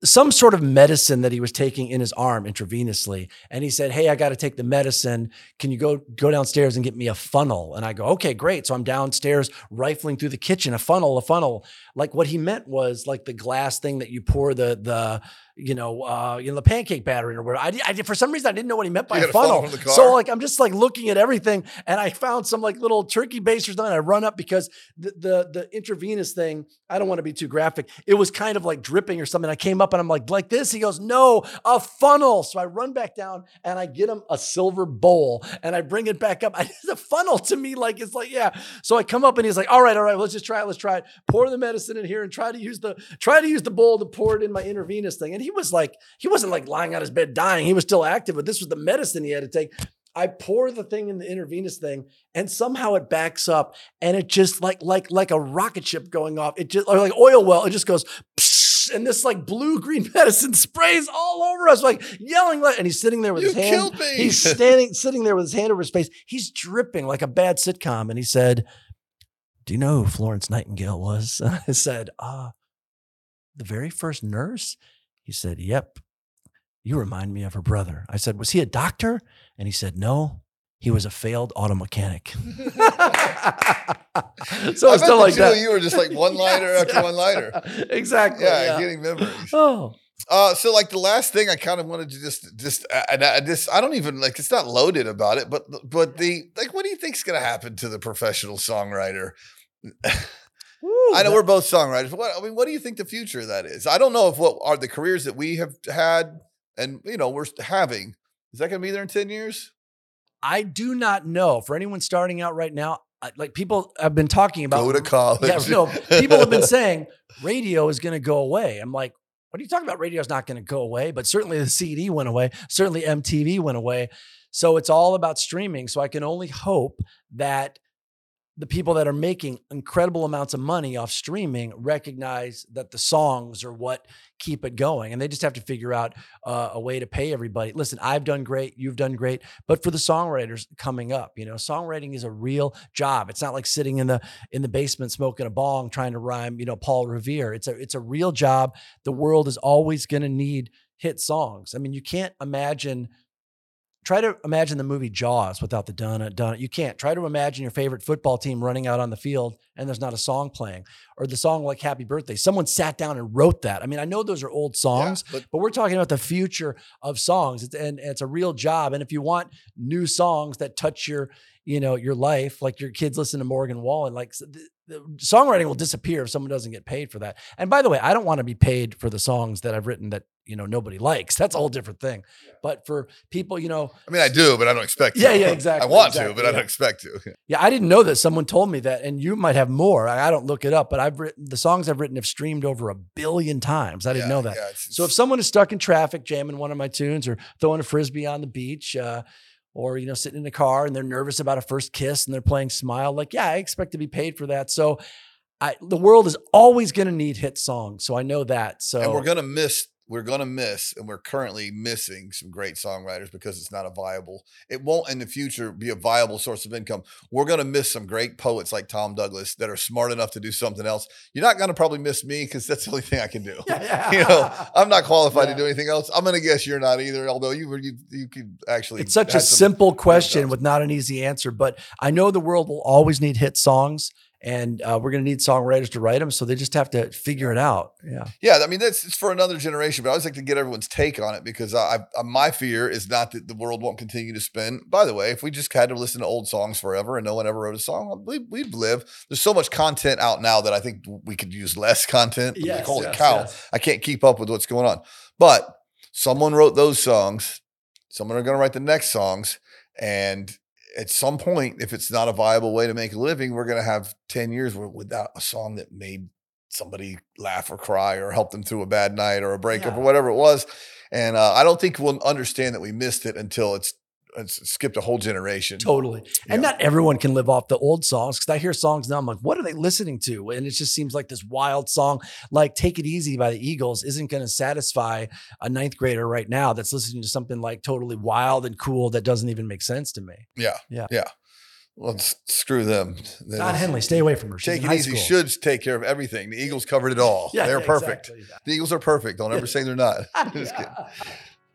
some sort of medicine that he was taking in his arm intravenously. And he said hey i got to take the medicine. Can you go go downstairs and get me a funnel? And i go okay great. So i'm downstairs rifling through the kitchen a funnel a funnel. Like what he meant was like the glass thing that you pour the the you know uh you know the pancake batter or whatever. I, did- I did for some reason i didn't know what he meant by a funnel funnel. from the car? so like i'm just like looking at everything and i found some like little turkey basters and i run up because the the, the intravenous thing i don't want to be too graphic it was kind of like dripping or something. I came up and i'm like like this? He goes no a funnel. So i run back down and i get him a silver bowl and i bring it back up. I, the funnel to me like it's like yeah. So i come up and he's like all right all right let's just try it let's try it. Pour the medicine in here and try to use the try to use the bowl to pour it in my intravenous thing and he was like he wasn't like lying on his bed dying he was still active but this was the medicine he had to take I pour the thing in the intravenous thing, and somehow it backs up, and it just like like like a rocket ship going off. It just or like oil well. It just goes, and this like blue green medicine sprays all over us, like yelling. Like, and he's sitting there with You his hand. He's standing, sitting there with his hand over his face. He's dripping like a bad sitcom, and he said, "Do you know who Florence Nightingale was?" And I said, "Ah, the very first nurse." He said, "Yep." You remind me of her brother. I said, Was he a doctor? And he said, No, he was a failed auto mechanic. so I it's still like two that. of you were just like one liner Yes, after yes. one liner. exactly. Yeah, Yeah. getting memories. Oh, Uh, so like the last thing I kind of wanted to just just uh, and I this I don't even like it's not loaded about it, but but the like what do you think's gonna happen to the professional songwriter? Woo, I know we're both songwriters. What I mean, what do you think the future of that is? I don't know if what are the careers that we have had and you know we're having is that gonna be there in ten years? I do not know. For anyone starting out right now, like people have been talking about Go to college. Yeah, no, people have been saying radio is going to go away. I'm like, what are you talking about? Radio is not going to go away, but certainly the CD went away. Certainly MTV went away. So it's all about streaming. So I can only hope that the people that are making incredible amounts of money off streaming recognize that the songs are what keep it going. And they just have to figure out uh, a way to pay everybody. Listen, I've done great. You've done great. But for the songwriters coming up, you know, songwriting is a real job. It's not like sitting in the in the basement smoking a bong trying to rhyme, you know, Paul Revere. It's a it's a real job. The world is always going to need hit songs. I mean, you can't imagine try to imagine the movie Jaws without the done done. You can't. Try to imagine your favorite football team running out on the field and there's not a song playing or the song like Happy Birthday. Someone sat down and wrote that. I mean, I know those are old songs, but but we're talking about the future of songs. It's, and it's a real job. And if you want new songs that touch your, you know, your life, like your kids listen to Morgan Wallen, like the, the songwriting will disappear if someone doesn't get paid for that. And by the way, I don't want to be paid for the songs that I've written that you know nobody likes. That's a whole different thing. But for people, you know, I mean, I do, but I don't expect to. Yeah, yeah, exactly, I want exactly, to, but I don't expect to. yeah, I didn't know that. Someone told me that, and you might have more. I, I don't look it up, but I've written the songs I've written have streamed over a billion times. I didn't Yeah, know that. yeah, it's- So if someone is stuck in traffic jamming one of my tunes or throwing a frisbee on the beach, uh, or you know sitting in a car and they're nervous about a first kiss and they're playing Smile, like yeah, I expect to be paid for that. So I, the world is always going to need hit songs, so I know that. So and we're gonna miss we're gonna miss and we're currently missing some great songwriters because it's not a viable it won't in the future be a viable source of income. We're gonna miss some great poets like tom douglas that are smart enough to do something else. You're not gonna probably miss me because that's the only thing i can do. Yeah. you know i'm not qualified Yeah. to do anything else. I'm gonna guess you're not either although you you, you could actually it's such a simple question with not an easy answer, but I know the world will always need hit songs, and uh, we're going to need songwriters to write them. So they just have to figure it out. Yeah. Yeah, I mean that's it's for another generation, but I always like to get everyone's take on it because I, I my fear is not that the world won't continue to spin. By the way, if we just had to listen to old songs forever and no one ever wrote a song, we, we'd live. There's so much content out now that I think we could use less content. Like, holy yes, cow, yes. I can't keep up with what's going on. But someone wrote those songs. Someone are going to write the next songs, and at some point, if it's not a viable way to make a living, we're going to have ten years without a song that made somebody laugh or cry or help them through a bad night or a breakup Yeah. or whatever it was. And uh, I don't think we'll understand that we missed it until it's skipped a whole generation. Totally. And Yeah. not everyone can live off the old songs because I hear songs now. I'm like, what are they listening to? And it just seems like this wild song, like Take It Easy by the Eagles, isn't going to satisfy a ninth grader right now that's listening to something like totally wild and cool that doesn't even make sense to me. Yeah. Yeah. Yeah. Well, s- screw them. They- Don Henley, stay away from her. She's Take it easy. school. Should take care of everything. The Eagles covered it all. Yeah, They're yeah, perfect. exactly. The Eagles are perfect. Don't ever say they're not. Just kidding.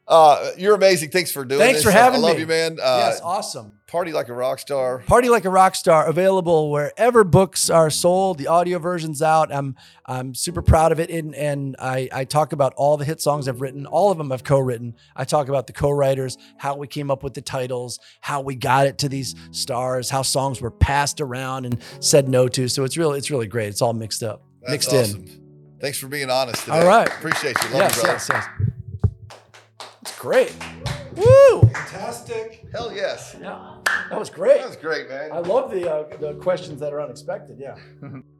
Uh, you're amazing. Thanks for doing Thanks this. for having I love me. you, man. Uh, yes, awesome. Party like a rock star. Party Like a Rock Star available wherever books are sold. The audio version's out. I'm I'm super proud of it. And and I, I talk about all the hit songs I've written. All of them I've co-written. I talk about the co-writers, how we came up with the titles, how we got it to these stars, how songs were passed around and said no to. So it's really it's really great. It's all mixed up. That's mixed awesome. in. Thanks for being honest today. All right. Appreciate you. Love Yes, you, brother. yes, yes. It's great. Woo! Fantastic. Hell yes. Yeah. That was great. That was great, man. I love the uh, the questions that are unexpected. Yeah.